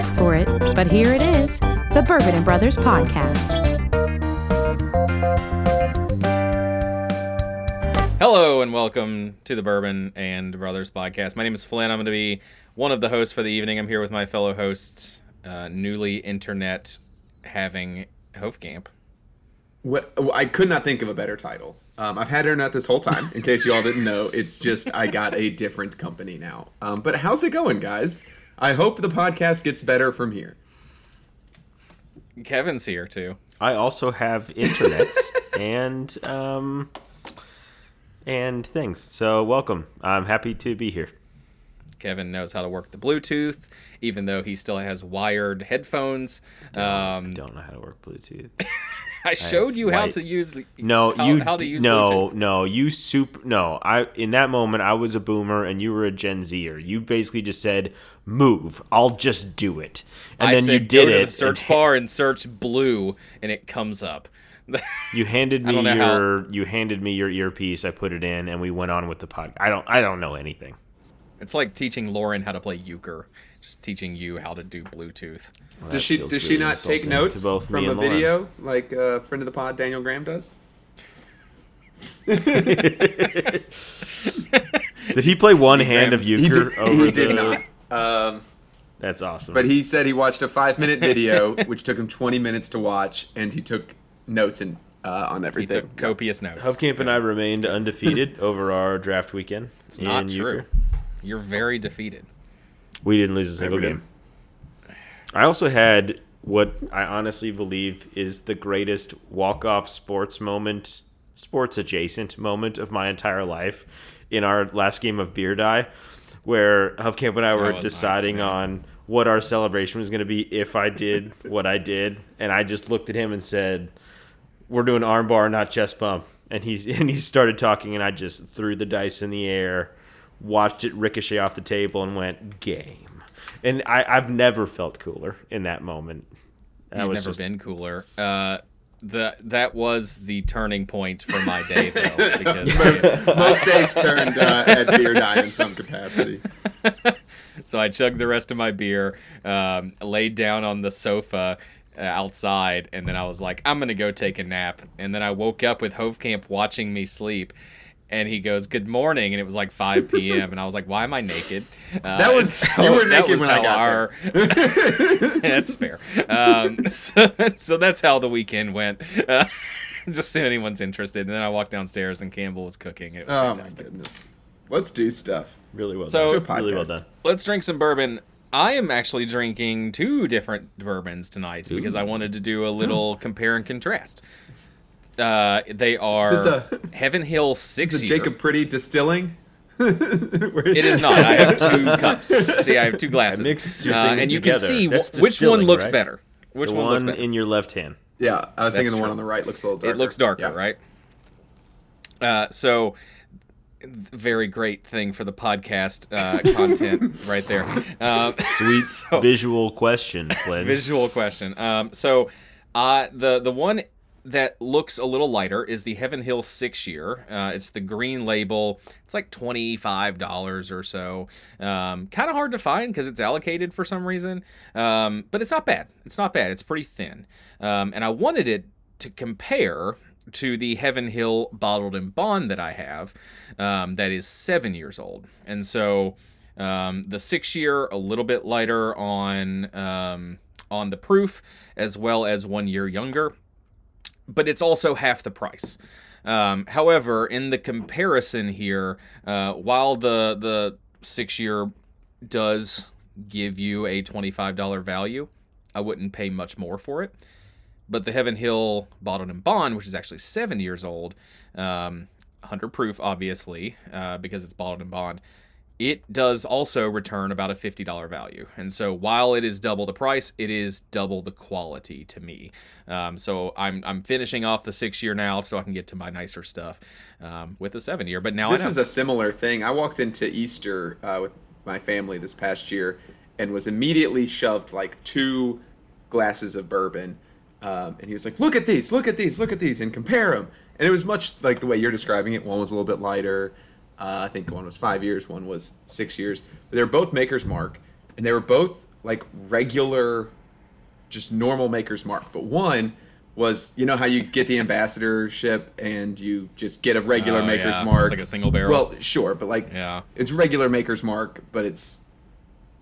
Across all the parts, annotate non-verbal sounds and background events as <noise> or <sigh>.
You didn't ask for it, but here it is the Bourbon and Brothers Podcast. Hello and welcome to the Bourbon and Brothers podcast. My name is Flynn. I'm going to be one of the hosts for the evening. I'm here with my fellow hosts, uh, newly internet having Hofkamp. Well, I could not think of a better title. Um, I've had internet this whole time. In case you all didn't know, it's just I got a different company now. Um, but how's it going, guys? I hope the podcast gets better from here. Kevin's here too. I also have internets <laughs> and um and things. So welcome. I'm happy to be here. Kevin knows how to work the Bluetooth, even though he still has wired headphones. Um, Don't know how to work Bluetooth. <laughs> I showed you how white- to use. No, how, you how to use no, Bluetooth. no, you soup. no. I in that moment I was a boomer and you were a Gen Zer. You basically just said, "Move, I'll just do it," and I then said, you did go it. to the search and bar and search blue, and it comes up. <laughs> You handed me don't how- your you handed me your earpiece. I put it in, and we went on with the pod. I don't I don't know anything. It's like teaching Lauren how to play euchre, just teaching you how to do Bluetooth. Does she feels does she not take notes both from a and Lauren. video like uh, friend of the pod Daniel Graham does? <laughs> Did he play one hand of Grams- euchre He did, over he did the- not. Um, That's awesome. but he said he watched a five minute video, <laughs> which took him 20 minutes to watch, and he took notes and uh, on He everything. took copious notes. Hubcamp and I remained undefeated <laughs> over our draft weekend. It's not true. euchre. You're very defeated. We didn't lose a single we game. <sighs> I also had what I honestly believe is the greatest walk-off sports moment, sports adjacent moment of my entire life in our last game of Beer Die, where Hubcamp and I were was nice, deciding on what our celebration was going to be if I did <laughs> what I did, and I just looked at him and said, "We're doing armbar, not chest bump." And he's <laughs> and he started talking, and I just threw the dice in the air, watched it ricochet off the table, and went game. And I, I've never felt cooler in that moment. That You've never just been cooler. Uh, the that was the turning point for my day though, <laughs> because Most days turned uh, at beer die in some capacity. <laughs> so I chugged the rest of my beer, um, laid down on the sofa uh, outside, and then I was like, I'm gonna go take a nap. And then I woke up with Hofkamp watching me sleep. And he goes, "Good morning," and it was like 5 p.m. and I was like, "Why am I naked?" <laughs> Uh, That was- and you were that naked was when I how got our- <laughs> <laughs> that's fair. Um, so, so that's how the weekend went. Uh, just if anyone's interested. And then I walked downstairs and Campbell was cooking. It was Oh my fantastic. goodness. Let's do stuff. really well So- done. Let's do a really well done. Let's drink some bourbon. I am actually drinking two different bourbons tonight because I wanted to do a little compare and contrast. Uh, they are Is a- Heaven Hill Six Is Year. Jacob Pretty distilling? <laughs> It is not. I have two cups. See, I have two glasses. mix your Uh, things and you together. can see wh- which one looks right? better. Which the one, one, looks better? in your left hand. Yeah, I was thinking That's the one on the right looks a little darker. It looks darker, Yeah. right? Uh, so, very great thing for the podcast uh, <laughs> content right there. Um, <laughs> Sweet so- visual question, Flynn. visual question. Um, so, uh, the the one that looks a little lighter is the Heaven Hill Six Year. Uh, it's the green label. It's like twenty five dollars or so. Um, kind of hard to find because it's allocated for some reason. Um, but it's not bad. It's not bad. It's pretty thin. Um, and I wanted it to compare to the Heaven Hill bottled and bond that I have, um, that is seven years old. And so um, the six year a little bit lighter on um, on the proof, as well as one year younger, but it's also half the price. Um, however, in the comparison here, uh, while the the six year does give you a twenty five dollar value, I wouldn't pay much more for it. But the Heaven Hill Bottled and Bond, which is actually seven years old, um, 100 proof, obviously, uh, because it's bottled and bond, it does also return about a $50 value. And so while it is double the price, it is double the quality to me. Um, so I'm, I'm finishing off the six year now so I can get to my nicer stuff um, with the seven year. But now This is a similar thing. I walked into Easter uh, with my family this past year and was immediately shoved like two glasses of bourbon. Um, and he was like, "Look at these! Look at these! Look at these!" and compare them. And it was much like the way you're describing it. One was a little bit lighter. Uh, I think one was five years. One was six years. But they were both Maker's Mark, and they were both like regular, just normal Maker's Mark, but one was you know how you get the ambassadorship and you just get a regular Oh, Maker's yeah. Mark. It's like a single barrel. Well, sure, but like Yeah. it's regular Maker's Mark, but it's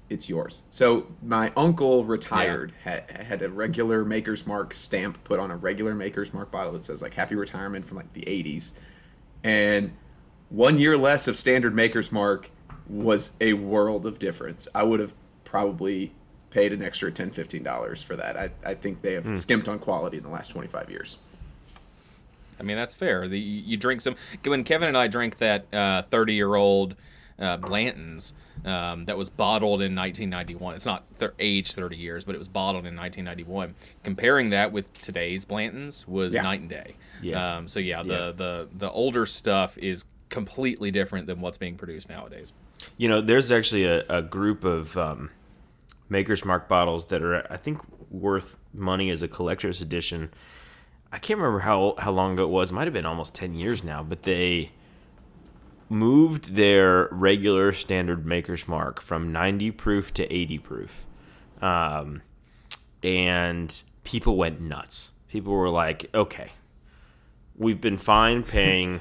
it's yours. So my uncle retired had had a regular Maker's Mark stamp put on a regular Maker's Mark bottle that says like Happy Retirement from like the 80s, and one year less of standard Maker's Mark was a world of difference. I would have probably paid an extra 10 15 dollars for that. I, I think they have skimped on quality in the last 25 years. I mean, that's fair. The, you drink some. When Kevin and I drank that 30 year old uh, Blanton's um, that was bottled in 1991, it's not th- aged 30 years, but it was bottled in 1991. Comparing that with today's Blanton's was Yeah. night and day. Yeah. Um, so, yeah, Yeah. The, the, the older stuff is completely different than what's being produced nowadays. You know, there's actually a, a group of um, Maker's Mark bottles that are, I think, worth money as a collector's edition. I can't remember how how long ago it was. It might have been almost ten years now, but they moved their regular standard Maker's Mark from 90 proof to 80 proof, um, and people went nuts. People were like, "Okay, we've been fine paying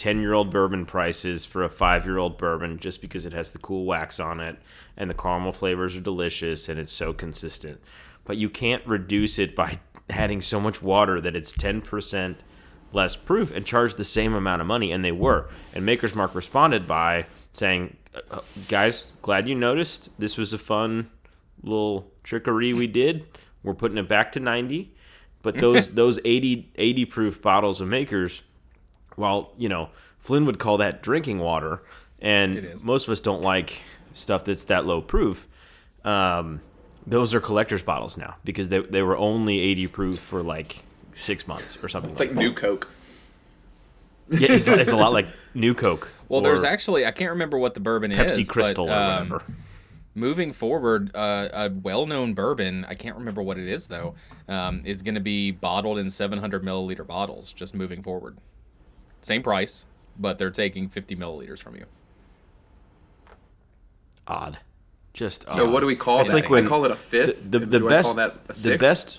10 year old bourbon prices for a five year old bourbon just because it has the cool wax on it and the caramel flavors are delicious and it's so consistent. But you can't reduce it by <laughs> adding so much water that it's 10% less proof and charge the same amount of money. And they were. And Maker's Mark responded by saying, "Uh, Guys, glad you noticed. This was a fun little trickery we did. We're putting it back to 90. But those <laughs> those 80, 80 proof bottles of Makers well, you know, Flynn would call that drinking water, and most of us don't like stuff that's that low proof. Um, those are collector's bottles now because they, they were only 80 proof for like six months or something. It's like new Coke. yeah, it's, it's a lot like New Coke. <laughs> Well, there's actually, I can't remember what the bourbon Pepsi is. Pepsi Crystal but, or um, whatever. moving forward, uh, a well-known bourbon, I can't remember what it is though, um, is going to be bottled in 700 milliliter bottles. Just moving forward, same price, but they're taking 50 milliliters from you. Odd. Just So odd. what do we call It's that? like when I call it a fifth. the, the, the Do I best call that a the best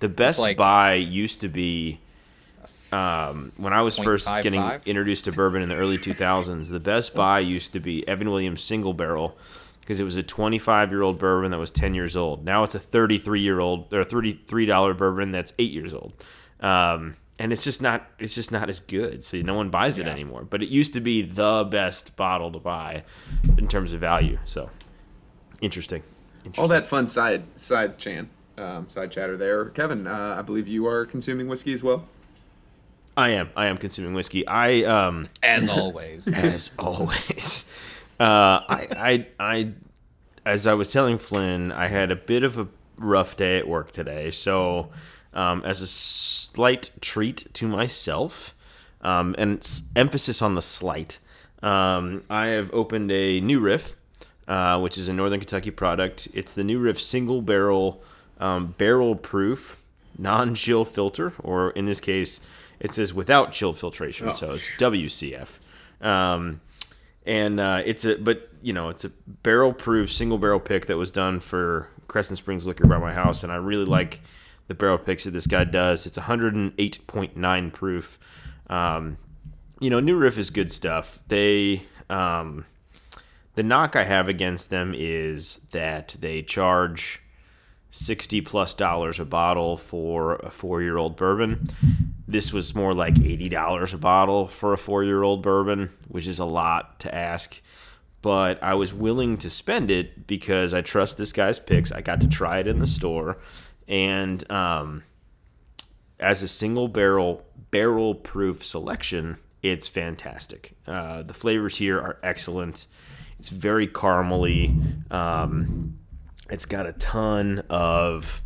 the best like- buy used to be um, when I was first getting 0.55? introduced to bourbon in the early 2000s. The best <laughs> buy used to be Evan Williams single barrel because it was a 25 year old bourbon that was 10 years old. Now it's a 33 year old or 33 dollar bourbon that's eight years old. Um, and it's just not it's just not as good so no one buys it Yeah. anymore but it used to be the best bottle to buy in terms of value so interesting All that fun side side chan um, side chatter there. Kevin, uh, I believe you are consuming whiskey as well. I am. I am consuming whiskey. I um As always. <laughs> as always. Uh I I I as I was telling Flynn, I had a bit of a rough day at work today. So um as a slight treat to myself, um and it's emphasis on the slight, um I have opened a new riff uh, which is a Northern Kentucky product. It's the New Riff single barrel, um, barrel proof, non chill filter, or in this case, it says without chill filtration, Oh. so it's WCF. Um, and uh, it's a, but you know, it's a barrel proof single barrel pick that was done for Crescent Springs Liquor by my house, and I really like the barrel picks that this guy does. It's 108.9 proof. Um, you know, New Riff is good stuff. They, um, the knock I have against them is that they charge sixty plus dollars a bottle for a four year old bourbon. This was more like eighty dollars a bottle for a four year old bourbon, which is a lot to ask. But I was willing to spend it because I trust this guy's picks. I got to try it in the store, and um, as a single barrel barrel proof selection, it's fantastic. Uh, the flavors here are excellent. It's very caramely. Um, it's got a ton of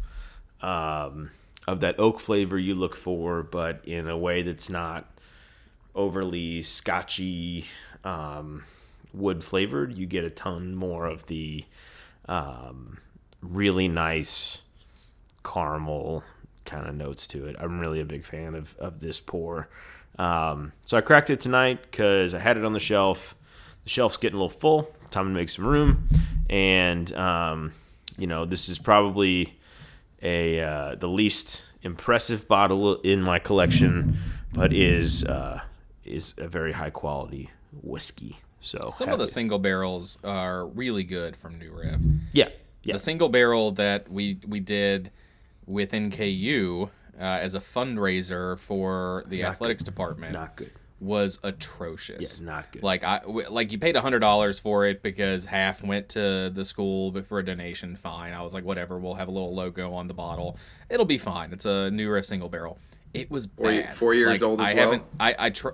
um, of that oak flavor you look for, but in a way that's not overly scotchy um, wood flavored. You get a ton more of the um, really nice caramel kind of notes to it. I'm really a big fan of, of this pour. Um, so I cracked it tonight because I had it on the shelf. The shelf's getting a little full. Time to make some room. and um, you know this is probably a uh, the least impressive bottle in my collection, but is uh, is a very high quality whiskey. So Some of the single barrels are really good from New Riff. yeah yeah The single barrel that we we did with NKU uh, as a fundraiser for the athletics department not good. was atrocious. Yeah, not good. Like I w- like you paid hundred dollars for it because half went to the school, but for a donation, fine. I was like, whatever. We'll have a little logo on the bottle. It'll be fine. It's a New Riff single barrel. It was Four bad. four years Like, old as I well? haven't. I I tr-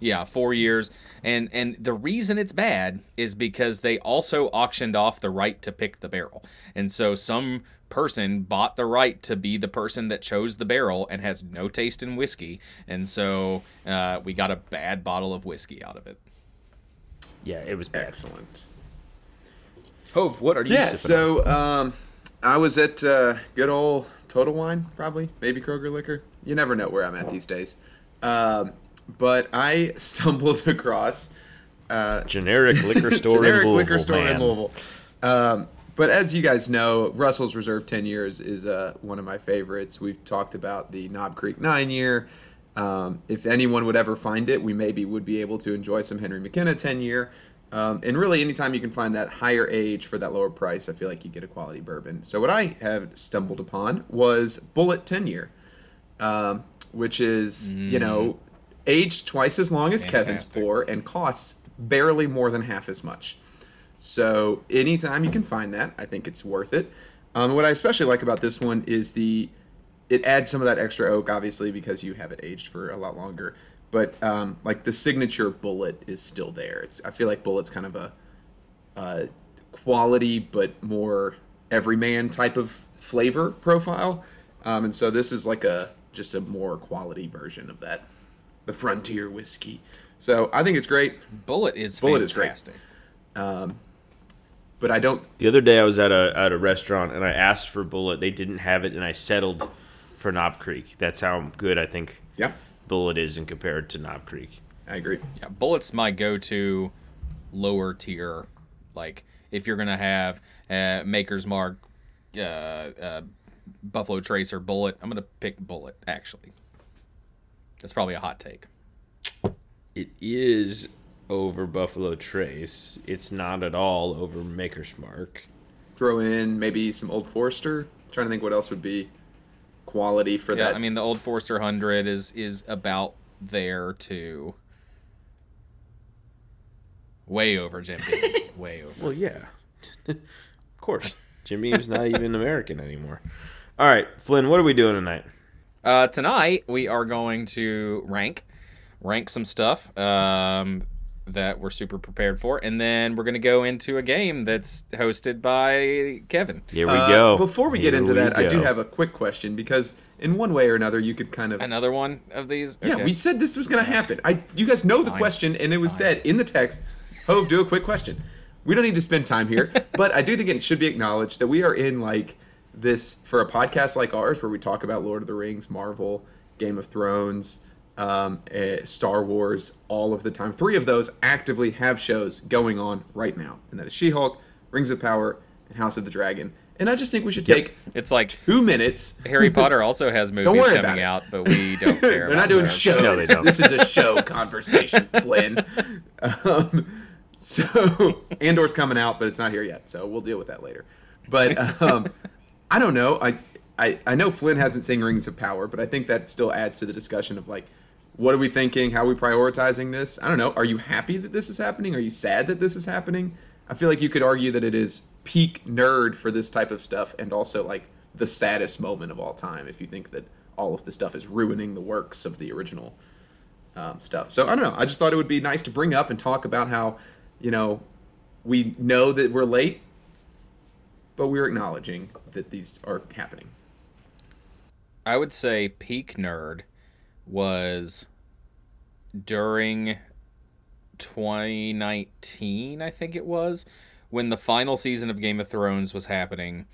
yeah, four years. And and the reason it's bad is because they also auctioned off the right to pick the barrel, and so some person bought the right to be the person that chose the barrel and has no taste in whiskey, and so uh, we got a bad bottle of whiskey out of it. Yeah, it was bad. Excellent. Hove, what are you? Yeah, so um, I was at uh, good old Total Wine, probably maybe Kroger Liquor. You never know where I'm at these days. Um, but I <laughs> stumbled across uh, generic liquor <laughs> store generic in Louisville. liquor store man. in Louisville. Um, but as you guys know, Russell's Reserve 10 years is uh, one of my favorites. We've talked about the Knob Creek 9 year. Um, if anyone would ever find it, we maybe would be able to enjoy some Henry McKenna 10 year. Um, and really, anytime you can find that higher age for that lower price, I feel like you get a quality bourbon. So, what I have stumbled upon was Bulleit 10 year, um, which is, you know, aged twice as long as Kevin's Fantastic. pour and costs barely more than half as much. So anytime you can find that, I think it's worth it. Um, what I especially like about this one is the it adds some of that extra oak, obviously, because you have it aged for a lot longer. But um, like the signature Bulleit is still there. It's I feel like Bulleit's kind of a, a quality but more everyman type of flavor profile, um, and so this is like a just a more quality version of that, the frontier whiskey. So I think it's great, Bulleit is Bulleit is great. fantastic. but I don't The other day I was at a at a restaurant and I asked for Bulleit. They didn't have it, and I settled for Knob Creek. That's how good I think Yeah, Bulleit is in compared to Knob Creek. I agree. Yeah, Bulleit's my go-to lower tier. Like if you're gonna have uh, Maker's Mark, uh, uh, Buffalo Trace or Bulleit, I'm gonna pick Bulleit. Actually, that's probably a hot take. It is over Buffalo Trace. It's not at all over Maker's Mark. Throw in maybe some Old Forester. trying to think what else would be quality for Yeah, that. I mean the old Forester hundred is is about there too. Way over Jim Beam. <laughs> Way over. Well, yeah, <laughs> of course. Jim Beam's not even American anymore. All right, Flynn, what are we doing tonight? Uh, tonight we are going to rank, rank some stuff um, that we're super prepared for, and then we're gonna go into a game that's hosted by Kevin. Here we Uh, go. Before we get into we that, I do have a quick question because in one way or another, you could kind of. Another one of these. Yeah, we said this was going to happen. I, you guys know the Fine. question, and it was said in the text. Hove, do a quick question. We don't need to spend time here, <laughs> but I do think it should be acknowledged that we are in like this for a podcast like ours, where we talk about Lord of the Rings, Marvel, Game of Thrones, um, eh, Star Wars, all of the time. Three of those actively have shows going on right now, and that is She-Hulk, Rings of Power, and House of the Dragon. And I just think we should take It's like two minutes. Harry <laughs> Potter also has movies worry coming out, but we don't <laughs> care. They're about not doing those. shows. No, they don't. This is a show conversation, <laughs> Flynn. Um, so Andor's coming out, but it's not here yet, so we'll deal with that later. But um, I don't know. I, I I know Flynn hasn't seen Rings of Power, but I think that still adds to the discussion of like, what are we thinking? How are we prioritizing this? I don't know. Are you happy that this is happening? Are you sad that this is happening? I feel like you could argue that it is peak nerd for this type of stuff, and also like the saddest moment of all time. If you think that all of the stuff is ruining the works of the original um, stuff. So I don't know. I just thought it would be nice to bring up and talk about how, you know, we know that we're late, but we're acknowledging that these are happening. I would say peak nerd was during 2019, I think it was, when the final season of Game of Thrones was happening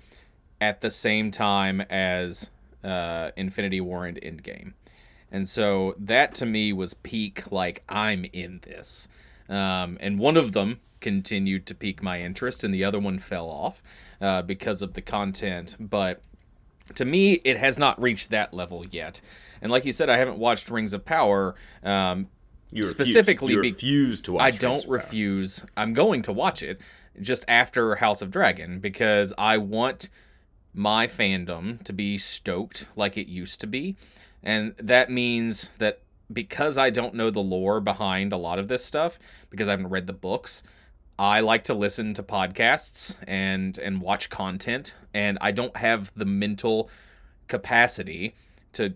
at the same time as uh, Infinity War and Endgame. And so that to me was peak, like, I'm in this. um, and one of them continued to pique my interest, and the other one fell off uh, because of the content. But to me, it has not reached that level yet. And like you said, I haven't watched Rings of Power. Um, You refuse- specifically you be- refuse to watch. I Rings don't of Power. refuse. I'm going to watch it just after House of Dragon because I want my fandom to be stoked like it used to be. And that means that because I don't know the lore behind a lot of this stuff, because I haven't read the books, I like to listen to podcasts and and watch content and I don't have the mental capacity to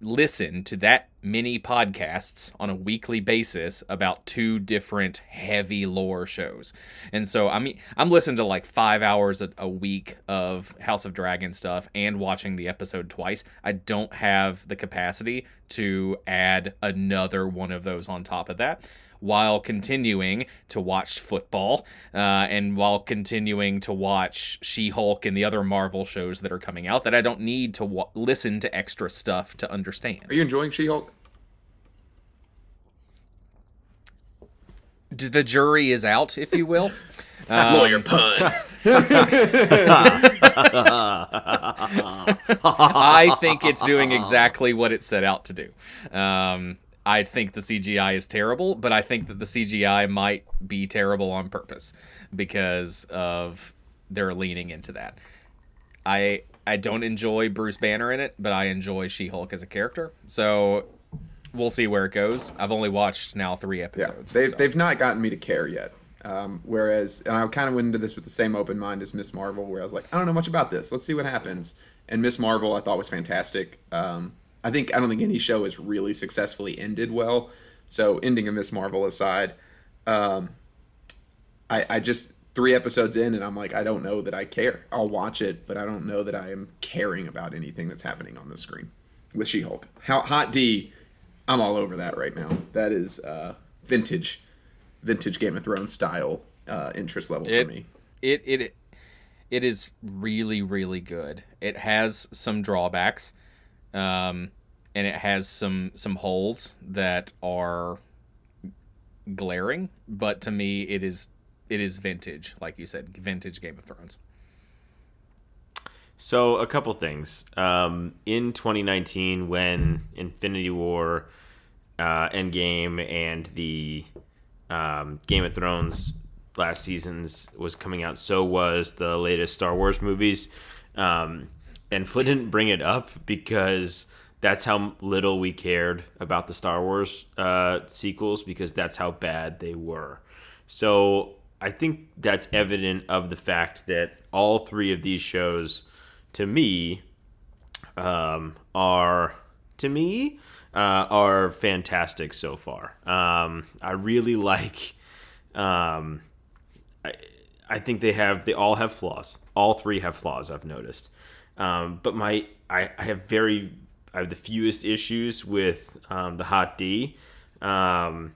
listen to that many podcasts on a weekly basis about two different heavy lore shows. And so I mean I'm listening to like 5 hours a, a week of House of Dragon stuff and watching the episode twice. I don't have the capacity to add another one of those on top of that while continuing to watch football uh, and while continuing to watch She-Hulk and the other Marvel shows that are coming out that I don't need to wa- listen to extra stuff to understand. Are you enjoying She-Hulk? D- the jury is out, if you will. <laughs> Lawyer puns. <laughs> I think it's doing exactly what it set out to do. Um, I think the CGI is terrible, but I think that the CGI might be terrible on purpose because of they're leaning into that. I I don't enjoy Bruce Banner in it, but I enjoy She-Hulk as a character. So we'll see where it goes. I've only watched now three episodes. Yeah, they've so. they've not gotten me to care yet. Um, whereas, and I kind of went into this with the same open mind as Miss Marvel, where I was like, I don't know much about this. Let's see what happens. And Miss Marvel, I thought was fantastic. Um, I think I don't think any show has really successfully ended well. So, ending of Miss Marvel aside, um, I, I just three episodes in, and I'm like, I don't know that I care. I'll watch it, but I don't know that I am caring about anything that's happening on the screen with She-Hulk. How Hot D, I'm all over that right now. That is uh, vintage vintage Game of Thrones style uh, interest level It- for me. it it it is really really good. It has some drawbacks, um, and it has some some holes that are glaring. But to me, it is it is vintage, like you said, vintage Game of Thrones. So a couple things. Um, in 2019, when Infinity War, uh, Endgame, and the um, Game of Thrones last season's was coming out, so was the latest Star Wars movies. Um, and Flynn didn't bring it up because that's how little we cared about the Star Wars uh, sequels because that's how bad they were. So I think that's evident of the fact that all three of these shows, to me, um, are to me uh, are fantastic so far. Um, I really like. Um, I, I think they have they all have flaws. All three have flaws. I've noticed. Um, but my I, I have very I have the fewest issues with um, the hot D. Um,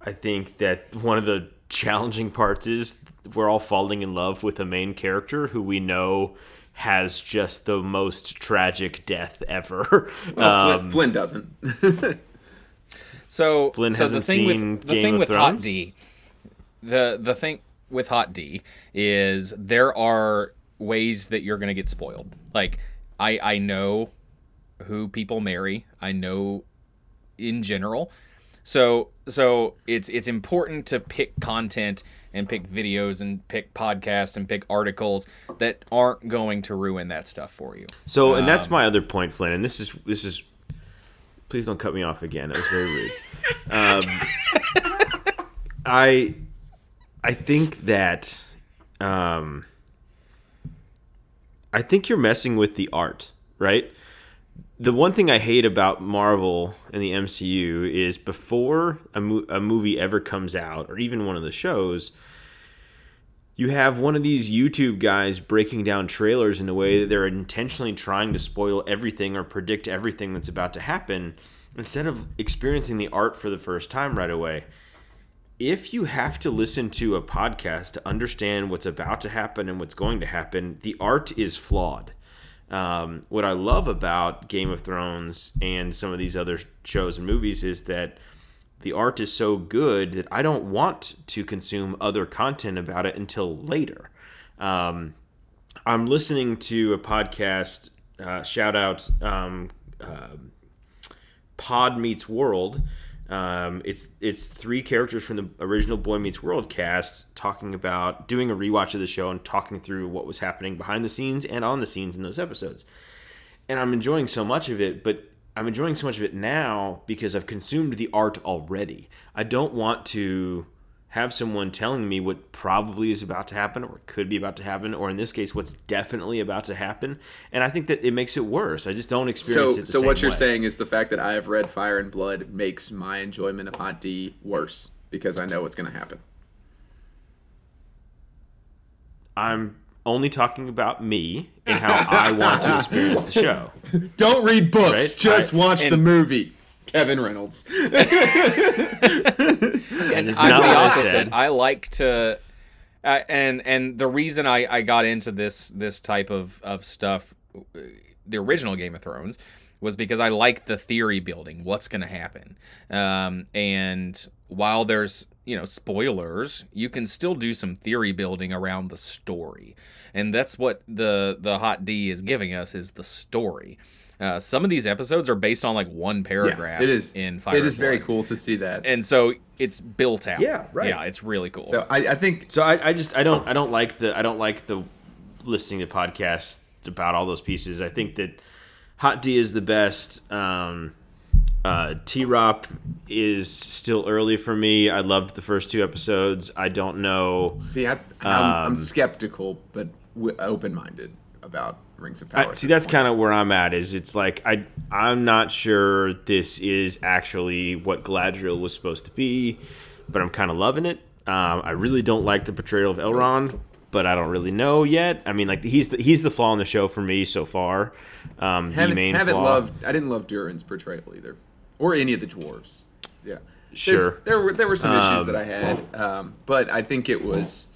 I think that one of the challenging parts is we're all falling in love with a main character who we know has just the most tragic death ever. <laughs> Well, Um, Flynn, Flynn doesn't. <laughs> So, Flynn so the hasn't thing seen with the Game thing of with Hot Thrones? D, the the thing with Hot D is there are ways that you're gonna get spoiled. Like I I know who people marry. I know in general. So so it's it's important to pick content and pick videos and pick podcasts and pick articles that aren't going to ruin that stuff for you. So, and that's my other point, Flynn. And this is this is. Please don't cut me off again. That was very rude. um, <laughs> I I think that um, I think you're messing with the art, right? The one thing I hate about Marvel and the MCU is before a, mo- a movie ever comes out, or even one of the shows, you have one of these YouTube guys breaking down trailers in a way that they're intentionally trying to spoil everything or predict everything that's about to happen instead of experiencing the art for the first time right away. If you have to listen to a podcast to understand what's about to happen and what's going to happen, the art is flawed. Um, what I love about Game of Thrones and some of these other shows and movies is that the art is so good that I don't want to consume other content about it until later. Um, I'm listening to a podcast. Uh, shout out um, uh, Pod Meets World. Um, it's it's three characters from the original Boy Meets World cast talking about doing a rewatch of the show and talking through what was happening behind the scenes and on the scenes in those episodes. And I'm enjoying so much of it, but I'm enjoying so much of it now because I've consumed the art already. I don't want to have someone telling me what probably is about to happen or could be about to happen or in this case what's definitely about to happen and i think that it makes it worse i just don't experience So, it the so same what you're way. saying is the fact that I have read Fire and Blood makes my enjoyment of Hot D worse because I know what's going to happen. i'm only talking about me and how i want to experience the show <laughs> Don't read books, Right? just I- watch the movie. Kevin Reynolds. <laughs> and is I'm not the I said. I like to, uh, and and the reason I, I got into this this type of of stuff, uh, the original Game of Thrones, was because I like the theory building. What's going to happen? Um, and while there's you know spoilers, you can still do some theory building around the story, and that's what the the Hot D is giving us is the story. Uh, some of these episodes are based on like one paragraph. it is. in Fire it and is very cool to see that. and so it's built out. Yeah, right. Yeah, it's really cool. so I, I think so I, I just i don't i don't like the i don't like the listening to podcasts about all those pieces i think that hot d is the best um uh, T-Rop is still early for me. I loved the first two episodes. I don't know. see I, I'm, Um, I'm skeptical but w- open-minded about Rings of Power. I, see, that's kind of where I'm at. Is it's like I I'm not sure this is actually what Galadriel was supposed to be, but I'm kind of loving it. Um, I really don't like the portrayal of Elrond, but I don't really know yet. I mean, like he's the, he's the flaw in the show for me so far. Um, haven't, main haven't flaw. loved. I didn't love Durin's portrayal either, or any of the dwarves. Yeah, There's- Sure. there were there were some issues Um, that I had, um, but I think it was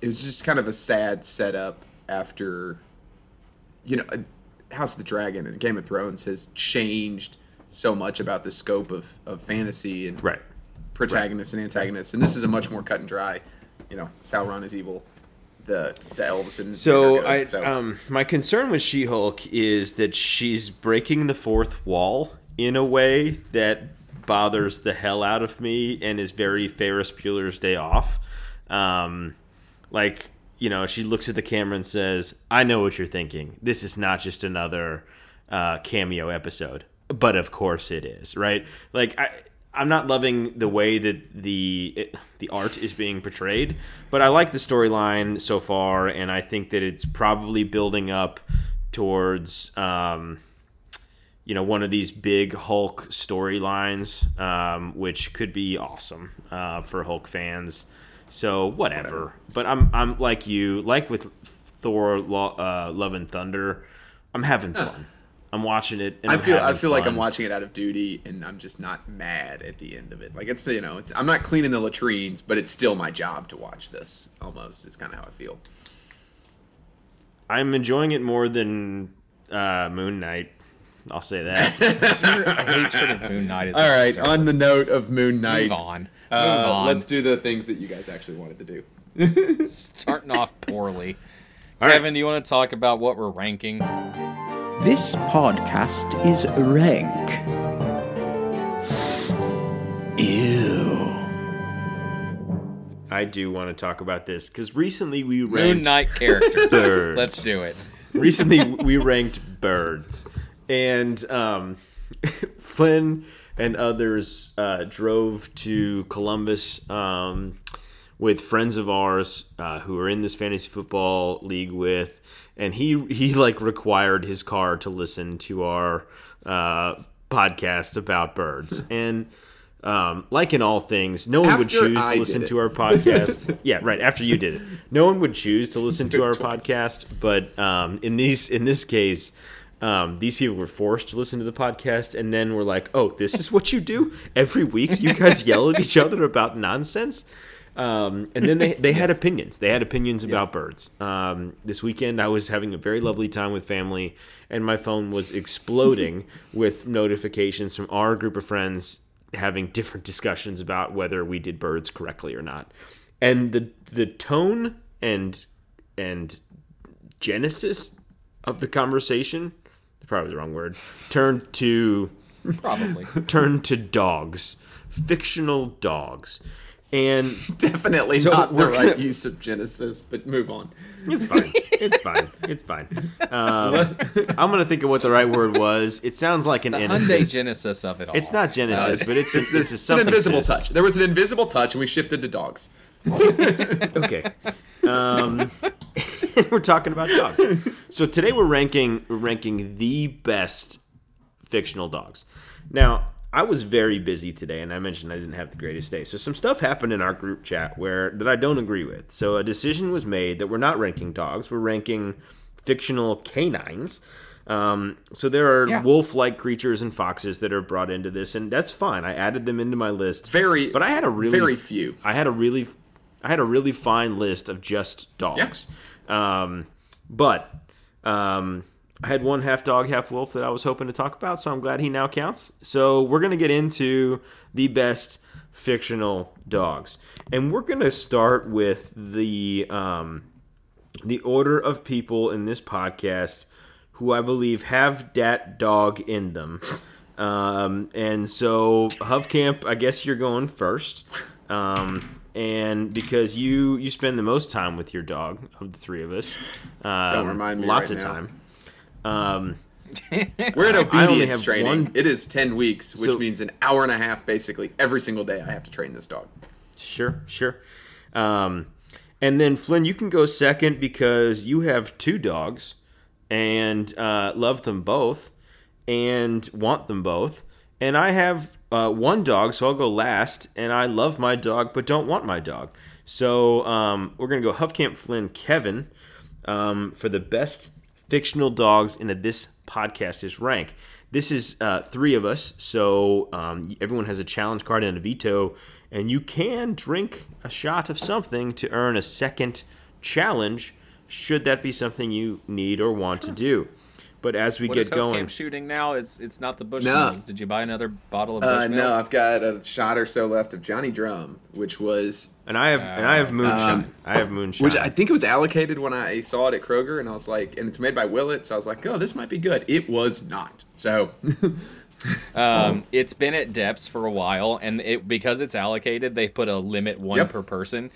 it was just kind of a sad setup after, you know, House of the Dragon and Game of Thrones has changed so much about the scope of, of fantasy and right. protagonists and antagonists, and this is a much more cut and dry. You know, Sauron is evil. The the elves and So I so- um my concern with She-Hulk is that she's breaking the fourth wall in a way that bothers the hell out of me and is very Ferris Bueller's Day Off. Um, like you know, she looks at the camera and says, "I know what you're thinking. This is not just another uh, cameo episode." But of course it is, right? Like I. I'm not loving the way that the it, the art is being portrayed, but I like the storyline so far, and I think that it's probably building up towards um, you know one of these big Hulk storylines, um, which could be awesome uh, for Hulk fans. So whatever. But I'm I'm like you, like with Thor: Lo- uh, Love and Thunder. I'm having fun. I'm watching it. And I I'm feel I having feel like. I'm watching it out of duty, and I'm just not mad at the end of it. Like it's you know it's, I'm not cleaning the latrines, but it's still my job to watch this. Almost, it's kind of how I feel. I'm enjoying it more than uh, Moon Knight. I'll say that. <laughs> Your hatred of Moon Knight is <laughs> All right. absurd. On the note of Moon Knight, Move on. Move uh, on. let's do the things that you guys actually wanted to do. <laughs> Starting off poorly. All right. Kevin, do you want to talk about what we're ranking? This podcast is rank. Ew. I do want to talk about this because recently we ranked Moon Knight characters. <laughs> birds. Let's do it. recently we ranked birds and um, <laughs> flynn and others uh, drove to columbus um, with friends of ours uh, who are in this fantasy football league with and he he like required his car to listen to our uh, podcast about birds <laughs> and um, like in all things, no one would choose I to listen to our <laughs> podcast. yeah, right. After you did it, no one would choose to listen to our twice. podcast. But um, in these, in this case, um, these people were forced to listen to the podcast, and then were like, "Oh, this is what you do every week. You guys <laughs> yell at each other about nonsense." Um, and then they, they had opinions. They had opinions about birds. Um, this weekend, I was having a very lovely time with family, and my phone was exploding <laughs> with notifications from our group of friends having different discussions about whether we did birds correctly or not. And the the tone and and genesis of the conversation, probably the wrong word, Turn to Probably. <laughs> turn to dogs, fictional dogs. And <laughs> Definitely So not the we're right gonna- use of Genesis, but move on. It's fine. It's <laughs> fine. It's fine. Um, I'm gonna think of what the right word was. It sounds like an The Hyundai. Genesis of it all. It's not Genesis, but it's it's, it's, It's something an invisible sinister. touch. There was an invisible touch, and we shifted to dogs. Okay. Um, <laughs> we're talking about dogs. <laughs> So today we're ranking we're ranking the best fictional dogs. Now, I was very busy today, and I mentioned I didn't have the greatest day. So some stuff happened in our group chat where that I don't agree with. So a decision was made that we're not ranking dogs. We're ranking fictional canines. Um, so there are Yeah. wolf-like creatures and foxes that are brought into this, and that's fine. I added them into my list. Very, but I had a really very few. I had a really, I had a really fine list of just dogs. Um, but um, I had one half dog, half wolf that I was hoping to talk about, so I'm glad he now counts. So we're gonna get into the best fictional dogs, and we're gonna start with the um, the order of people in this podcast who I believe have dat dog in them. Um, and so Hovcamp, I guess you're going first. Um, and because you you spend the most time with your dog of the three of us, um, Don't remind me lots right of now. time. Um, <laughs> We're at obedience training. one- It is ten weeks, which So- means an hour and a half basically every single day. I have to train this dog. Sure, sure. Um, and then Flynn, you can go second because you have two dogs and uh, love them both and want them both. And I have uh, one dog, so I'll go last. And I love my dog, but don't want my dog. So um, we're gonna go Huffcamp Flynn Kevin um, for the best fictional dogs in a this podcast is rank. This is uh, three of us, so um, everyone has a challenge card and a veto, and you can drink a shot of something to earn a second challenge, should that be something you need or want to do. But as we What get is going, Camp shooting now? It's it's not the No. Bushmills. Did you buy another bottle of Uh, Bushmills? no, I've got a shot or so left of Johnny Drum, which was and I have and I have moonshine. I have moonshine. which I think it was allocated when I saw it at Kroger, and I was like, and it's made by Willett, so I was like, oh, this might be good. It was not. So <laughs> Um, it's been at depths for a while, and it because it's allocated, they put a limit one Yep. per person,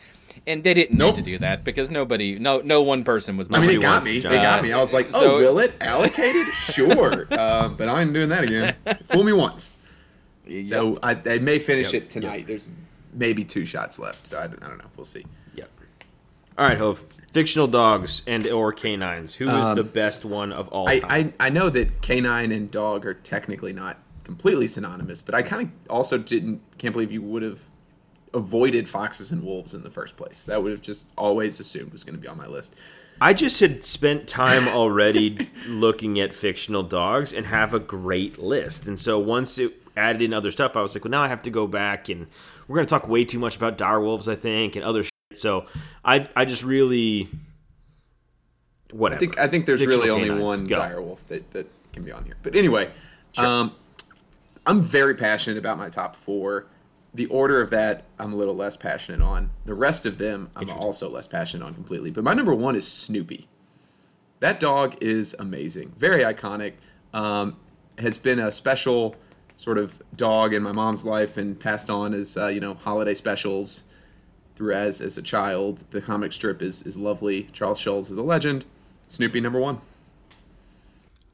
and they didn't Nope. need to do that because nobody, no, no one person was. I mean, buying it got me. to They got Uh, me. I was like, oh, so- will it allocated? Sure, <laughs> uh, but I ain't doing that again. <laughs> Fool me once. it. So I, I may finish Yep. it tonight. There's maybe two shots left, so I, I don't know. We'll see. Yep. All right, Hove. Fictional dogs and or canines. Who is Um, the best one of all I. I I know that canine and dog are technically not completely synonymous, but I kind of also didn't can't believe you would have avoided foxes and wolves in the first place. That would have just always assumed was going to be on my list. I just had spent time already <laughs> looking at fictional dogs and have a great list. And so once it added in other stuff, I was like, well, now I have to go back and we're going to talk way too much about dire wolves, I think, and other shit. So I, I just really, whatever. I think I think there's Fictional really only canines. one Go. dire wolf that, that can be on here. But anyway, um, I'm very passionate about my top four. The order of that I'm a little less passionate on. The rest of them I'm also less passionate on completely. But my number one is Snoopy. That dog is amazing, very iconic. Um, has been a special sort of dog in my mom's life and passed on as uh, you know holiday specials through as as a child. The comic strip is is lovely. Charles Schulz is a legend. Snoopy number one.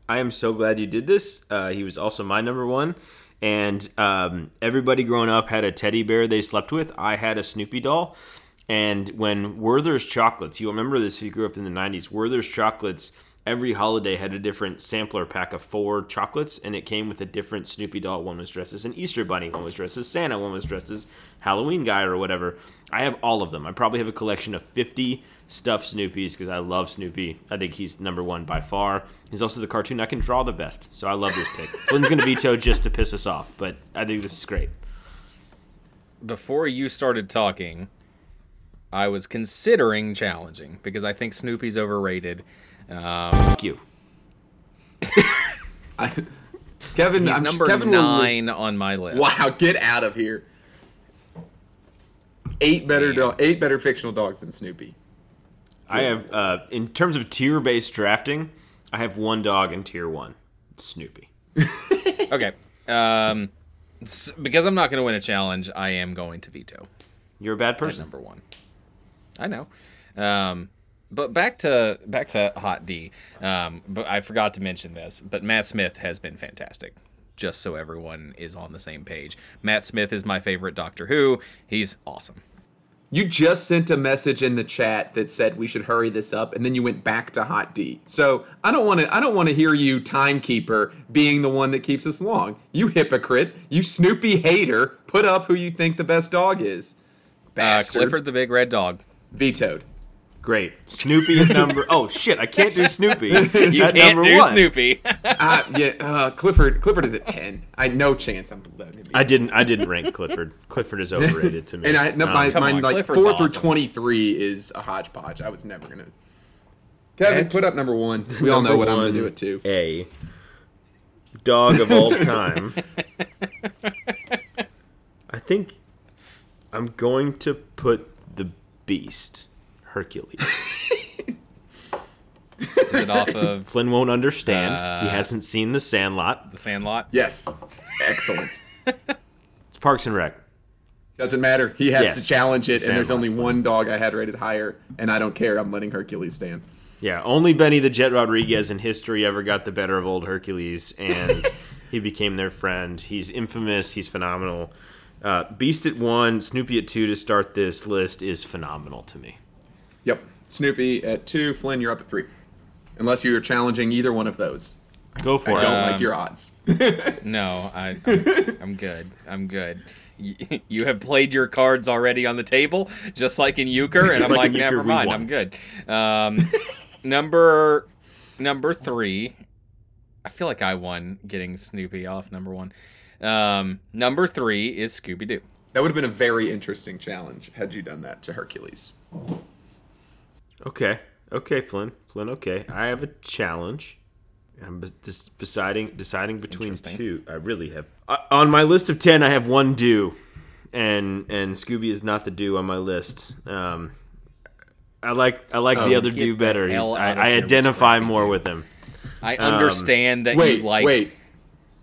I am so glad you did this. Uh, he was also my number one. And um, everybody growing up had a teddy bear they slept with. I had a Snoopy doll. And when Werther's Chocolates, you remember this if you grew up in the 90s, Werther's Chocolates, every holiday had a different sampler pack of four chocolates, and it came with a different Snoopy doll. One was dressed as an Easter bunny, one was dressed as Santa, one was dressed as Halloween guy or whatever. I have all of them. I probably have a collection of 50 stuffed Snoopies because I love Snoopy. I think he's number one by far. He's also the cartoon I can draw the best, so I love this pick. <laughs> Flynn's going to veto just to piss us off, but I think this is great. Before you started talking, I was considering challenging because I think Snoopy's overrated. Um, Thank you. <laughs> I, Kevin, He's I'm, number Kevin will- nine on my list. Wow, get out of here. Eight better Man. dog, eight better fictional dogs than Snoopy. I have, uh, in terms of tier based drafting, I have one dog in tier one Snoopy. <laughs> Okay. Um, because I'm not going to win a challenge, I am going to veto You're a bad at person. number one. I know. Um, but back to back to Hot D. Um, but I forgot to mention this. But Matt Smith has been fantastic. Just so everyone is on the same page. Matt Smith is my favorite Doctor Who. He's awesome. You just sent a message in the chat that said we should hurry this up, and then you went back to Hot D. So I don't want to. I don't want to hear you, timekeeper, being the one that keeps us long. You hypocrite. You Snoopy hater. Put up who you think the best dog is. Uh, Clifford the Big Red Dog. vetoed. Great. Snoopy at number. <laughs> Oh shit! I can't do Snoopy. You at can't number do one. Snoopy. <laughs> Uh, yeah, uh, Clifford. Clifford is at ten. I no chance. I'm. I didn't. I didn't rank Clifford. Clifford is overrated to me. And I, no, my, come mine on, like Clifford's four through twenty three is a hodgepodge. I was never gonna. Kevin, put up number one. We all know what I'm gonna do it too. A dog of all <laughs> time. I think I'm going to put the Beast, Hercules. <laughs> Is it off of <laughs> Flynn won't understand. he Uh, hasn't seen The Sandlot. The Sandlot? Yes, excellent. It's Parks and Rec. Doesn't matter. He has Yes, to challenge it, it's and there's Sandlot. only one dog I had rated higher, and I don't care. I'm letting Hercules stand. Yeah, only Benny the Jet Rodriguez in history ever got the better of old Hercules, and <laughs> he became their friend. He's infamous. He's phenomenal. Uh, Beast at one, Snoopy at two to start this list is phenomenal to me. Yep. Snoopy at two. Flynn, you're up at three. Unless you're challenging either one of those. Go for I it. I don't Um, like your odds. <laughs> No, I, I'm, I'm good. I'm good. <laughs> You have played your cards already on the table, just like in euchre, and I'm like like, in euchre, never mind. I'm good. Um, <laughs> number number three. I feel like I won getting Snoopy off number one. Um, number three is Scooby Doo. That would have been a very interesting challenge had you done that to Hercules. Okay. Okay, Flynn. Flynn, okay. I have a challenge. I'm just deciding deciding between two. I really have uh, on my list of ten. I have one do, and and Scooby is not the do on my list. Um, I like I like the Oh, other do better. He's- I, I here with identify more with him. I understand that Wait, you like wait.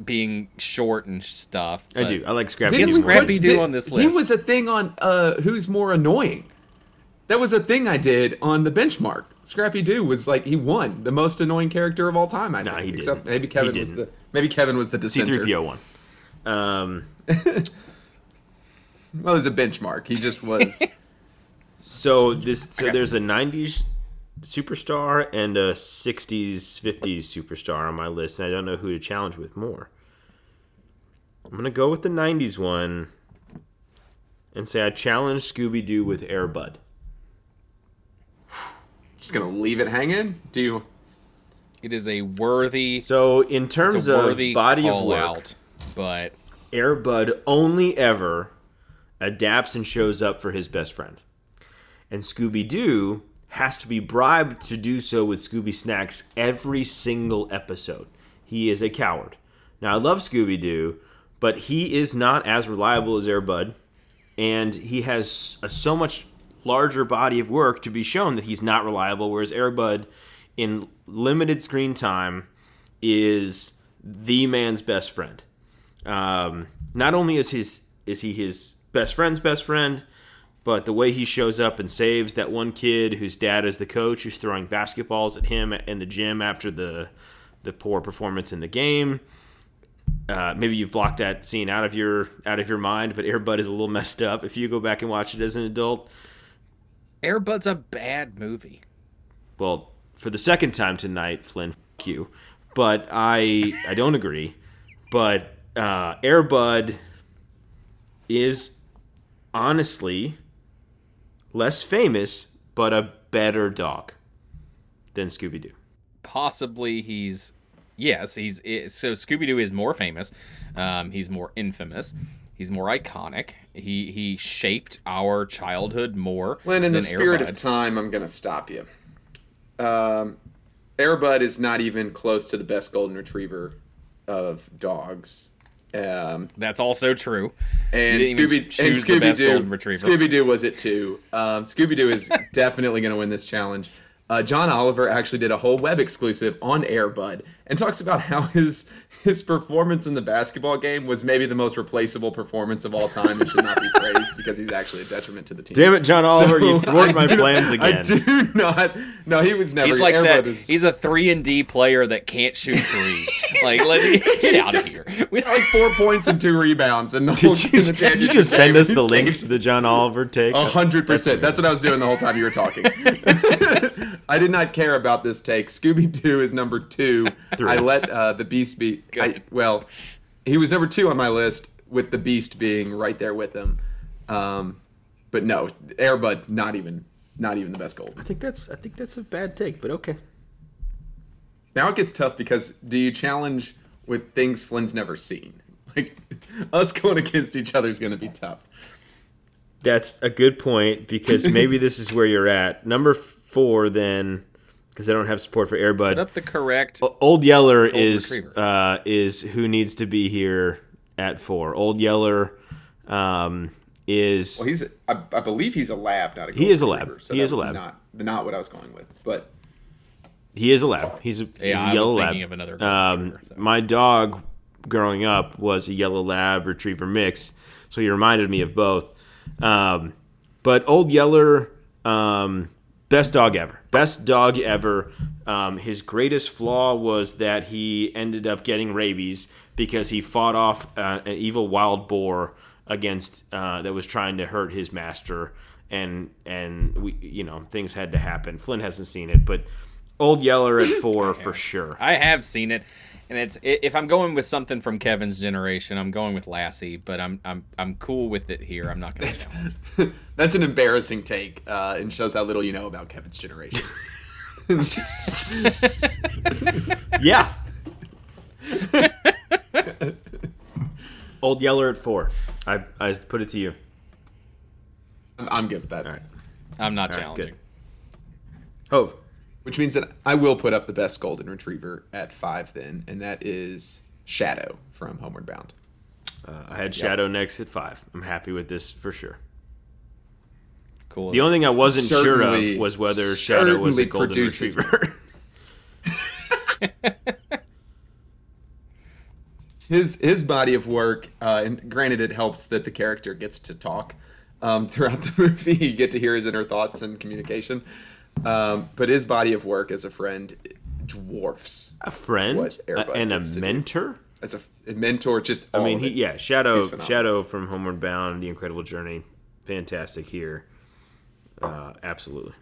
being short and stuff. I do. I like Scrappy. Didn't Doo we more. Scrappy Doo on this list? He was a thing on uh, Who's More Annoying. That was a thing I did on the benchmark. Scrappy Doo was like he won the most annoying character of all time. I Nah, think. he Except didn't. maybe Kevin He was didn't. the maybe Kevin was the dissenter. C3PO one. Um, <laughs> Well, it was a benchmark. He just was. <laughs> so this so there's a '90s superstar and a '60s '50s superstar on my list, and I don't know who to challenge with more. I'm gonna go with the '90s one and say I challenge Scooby Doo with Airbud. Just gonna leave it hanging. Do you? It is a worthy, So in it's terms a of worthy body of call work, out, but Airbud only ever adapts and shows up for his best friend. And Scooby Doo has to be bribed to do so with Scooby Snacks every single episode. He is a coward. Now, I love Scooby Doo, but he is not as reliable as Airbud, and he has a so much larger body of work to be shown that he's not reliable, whereas Airbud, in limited screen time, is the man's best friend. Um, not only is his is he his best friend's best friend, but the way he shows up and saves that one kid whose dad is the coach who's throwing basketballs at him in the gym after the the poor performance in the game. Uh, maybe you've blocked that scene out of your out of your mind, but Airbud is a little <laughs> messed up. If you go back and watch it as an adult, Airbud's a bad movie. well, for the second time tonight, Flynn, f- you. But I I don't agree. But uh, Airbud is honestly less famous, but a better dog than Scooby Doo. Possibly he's yes, he's so Scooby Doo is more famous. Um, he's more infamous. He's more iconic. He he shaped our childhood more. When in the spirit of time, I'm gonna stop you. Um, Airbud is not even close to the best golden retriever of dogs. Um, That's also true. and You didn't even Scooby and the Scooby best Doo. golden retriever. Scooby Doo was it too. Um, Scooby Doo is <laughs> definitely going to win this challenge. Uh, John Oliver actually did a whole web exclusive on Airbud and talks about how his his performance in the basketball game was maybe the most replaceable performance of all time and should not be praised because he's actually a detriment to the team. Damn it, John Oliver, you So, thwarted my do- plans again. I do not. No, he was never. He's like Airbud that. is- He's a three and D player that can't shoot threes. <laughs> like, let me get out of <laughs> here. We- like four points and two rebounds, and the whole Did you, the did you just send us the link to the John Oliver take? A hundred percent. That's what I was doing the whole time you were talking. <laughs> I did not care about this take. Scooby Doo is number two. I let uh, the Beast be. <laughs> I, well, he was number two on my list, with the Beast being right there with him. Um, but no, Airbud not even not even the best gold. I think that's I think that's a bad take, but okay. Now it gets tough because do you challenge with things Flynn's never seen? <laughs> Like us going against each other is going to be tough. That's a good point because maybe <laughs> this is where you're at. Number four, then, because I don't have support for Put Airbud. up the correct. O- Old Yeller is uh, is who needs to be here at four. Old Yeller um, is Well, he's I, I believe he's a lab, not a. He is a lab. so He is a lab. Not not what I was going with, but he is a lab. He's a, he's Yeah, a I was yellow thinking lab. of another um, retriever, so. My dog growing up was a yellow lab retriever mix, so he reminded me of both. Um, but Old Yeller, um, best dog ever. Best dog ever. Um, his greatest flaw was that he ended up getting rabies because he fought off uh, an evil wild boar against uh, that was trying to hurt his master, and and we you know things had to happen. Flynn hasn't seen it, but Old Yeller at four <clears throat> for sure. I have seen it, and it's if I'm going with something from Kevin's generation, I'm going with Lassie. But I'm I'm I'm cool with it here. I'm not gonna. challenge. <laughs> that's an embarrassing take uh, and shows how little you know about Kevin's generation. <laughs> Yeah. Old Yeller at four. I, I put it to you. I'm, I'm good with that. All right. I'm not All right, challenging. good. Hove. Which means that I will put up the best golden retriever at five then, and that is Shadow from Homeward Bound. Uh, I had Shadow next at five. I'm happy with this for sure. Cool. The only thing I wasn't sure of was whether Shadow was a golden produces- retriever. <laughs> his his body of work, uh, and granted, it helps that the character gets to talk um, throughout the <laughs> movie. You get to hear his inner thoughts and communication. Um, but his body of work as a friend dwarfs a friend What a- and a gets to do. mentor. as a, a mentor. Just I mean, of he, yeah, Shadow, Shadow from Homeward Bound, The Incredible Journey, fantastic here. Uh, absolutely,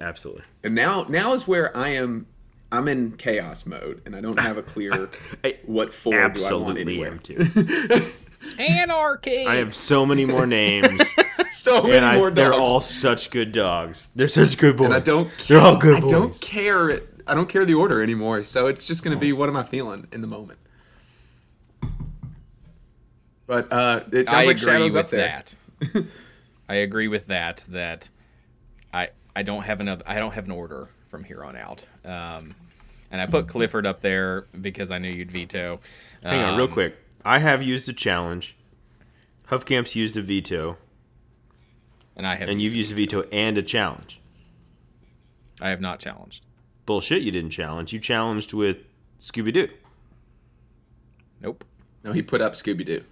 absolutely. And now now is where I am. I'm in chaos mode, and I don't have a <laughs> clear I what four do I want Absolutely anywhere. am too. <laughs> Anarchy. I have so many more names. <laughs> <laughs> So many I, more dogs. they're all such good dogs. They're such good boys. and I don't. They're all good I boys. don't care. I don't care the order anymore. So it's just gonna be what am I feeling in the moment. But uh, it sounds I like agree Shadow's with up there. that. <laughs> I agree with that. That I I don't have another. I don't have an order from here on out. Um, and I put Clifford up there because I knew you'd veto. Hang on, real Um, quick. I have used a challenge. Huffcamp's used a veto, And I have. and you've used a veto and a challenge. I have not challenged. Bullshit, you didn't challenge. You challenged with Scooby Doo. Nope. No, he put up Scooby Doo.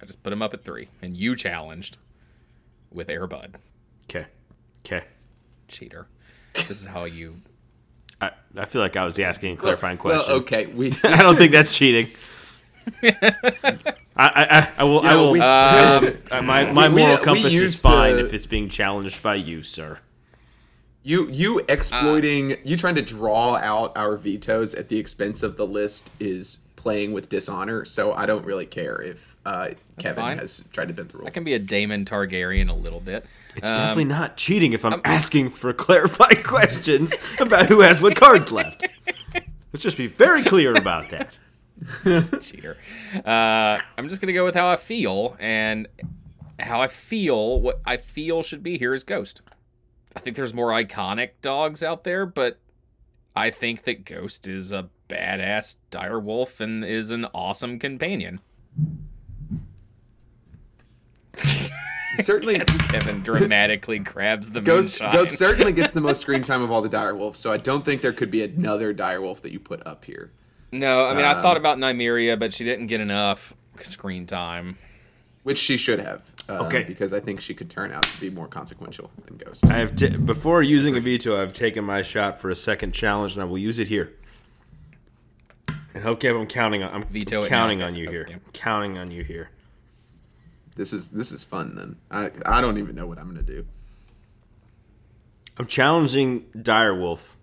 I just put him up at three, and you challenged with Airbud. Okay. Okay. Cheater. This is how you. <laughs> I, I feel like I was asking a clarifying question. Well, okay, we. <laughs> I don't think that's cheating. <laughs> I, I, I, I will. I will. we- I will- uh, my my we- we- moral we compass is fine the- if it's being challenged by you, sir. You you exploiting you trying to draw out our vetoes at the expense of the list is playing with dishonor. So I don't really care if uh, Kevin fine. has tried to bend the rules. I can be a Daemon Targaryen a little bit. It's Um, definitely not cheating if I'm asking for clarifying <laughs> questions about who has what cards left. <laughs> Let's just be very clear about that. <laughs> cheater. Uh, I'm just gonna go with how I feel, and how I feel. What I feel should be here is Ghost. I think there's more iconic dogs out there, but I think that Ghost is a badass dire wolf and is an awesome companion. Certainly, <laughs> <laughs> Kevin dramatically grabs the Ghost, moonshine. Ghost certainly gets the most screen time of all the dire wolves. So I don't think there could be another dire wolf that you put up here. No, I mean I thought Um, about Nymeria, but she didn't get enough screen time. which she should have. Uh, Okay. Because I think she could turn out to be more consequential than Ghost. I have t- before using a veto, I've taken my shot for a second challenge, and I will use it here. And okay, I'm counting on I'm Veto counting on you here. Yeah. Counting on you here. This is this is fun. Then I I don't even know what I'm gonna do. I'm challenging Direwolf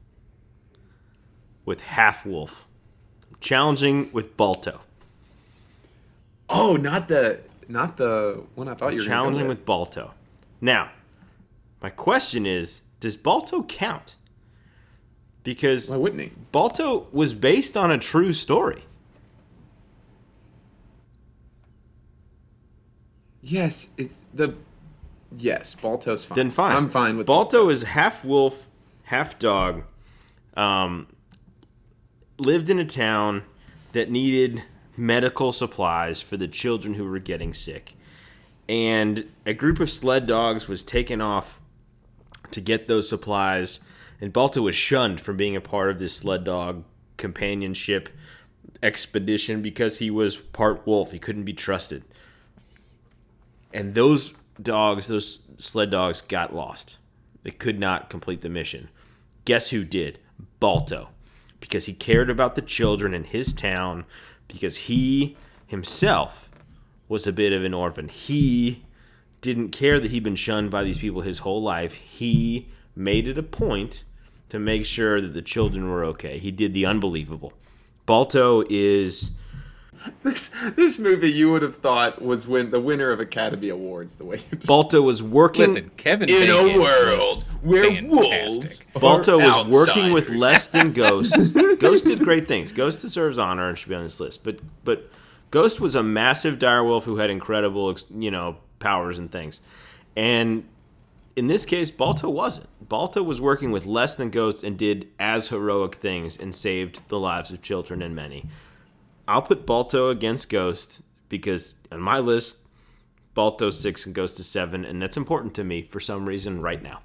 with Half Wolf. Challenging with Balto. Oh, not the not the one I thought you were challenging with. Balto. Now, my question is, does Balto count? Because Why wouldn't he? Balto was based on a true story. Yes, it's the. Yes, Balto's fine. Then fine. I'm fine with Balto. Is half wolf, half dog. Um, lived in a town that needed medical supplies for the children who were getting sick, and a group of sled dogs was taken off to get those supplies, and Balto was shunned from being a part of this sled dog companionship expedition because he was part wolf. He couldn't be trusted and those dogs, those sled dogs, got lost. They could not complete the mission. Guess who did? Balto, because he cared about the children in his town, because he himself was a bit of an orphan. He didn't care that he'd been shunned by these people his whole life. He made it a point to make sure that the children were okay. He did the unbelievable. Balto is this. This movie you would have thought was win the winner of Academy Awards. The way you just Balto was working Listen, Kevin in Bacon a world was where fantastic. wolves Balto are was working with less than Ghost. <laughs> Ghost did great things. Ghost deserves honor and should be on this list. But but Ghost was a massive direwolf who had incredible you know powers and things. And in this case, Balto wasn't. Balto was working with less than Ghost and did as heroic things and saved the lives of children and many. I'll put Balto against Ghost because on my list, Balto's six and Ghost is seven, and that's important to me for some reason right now.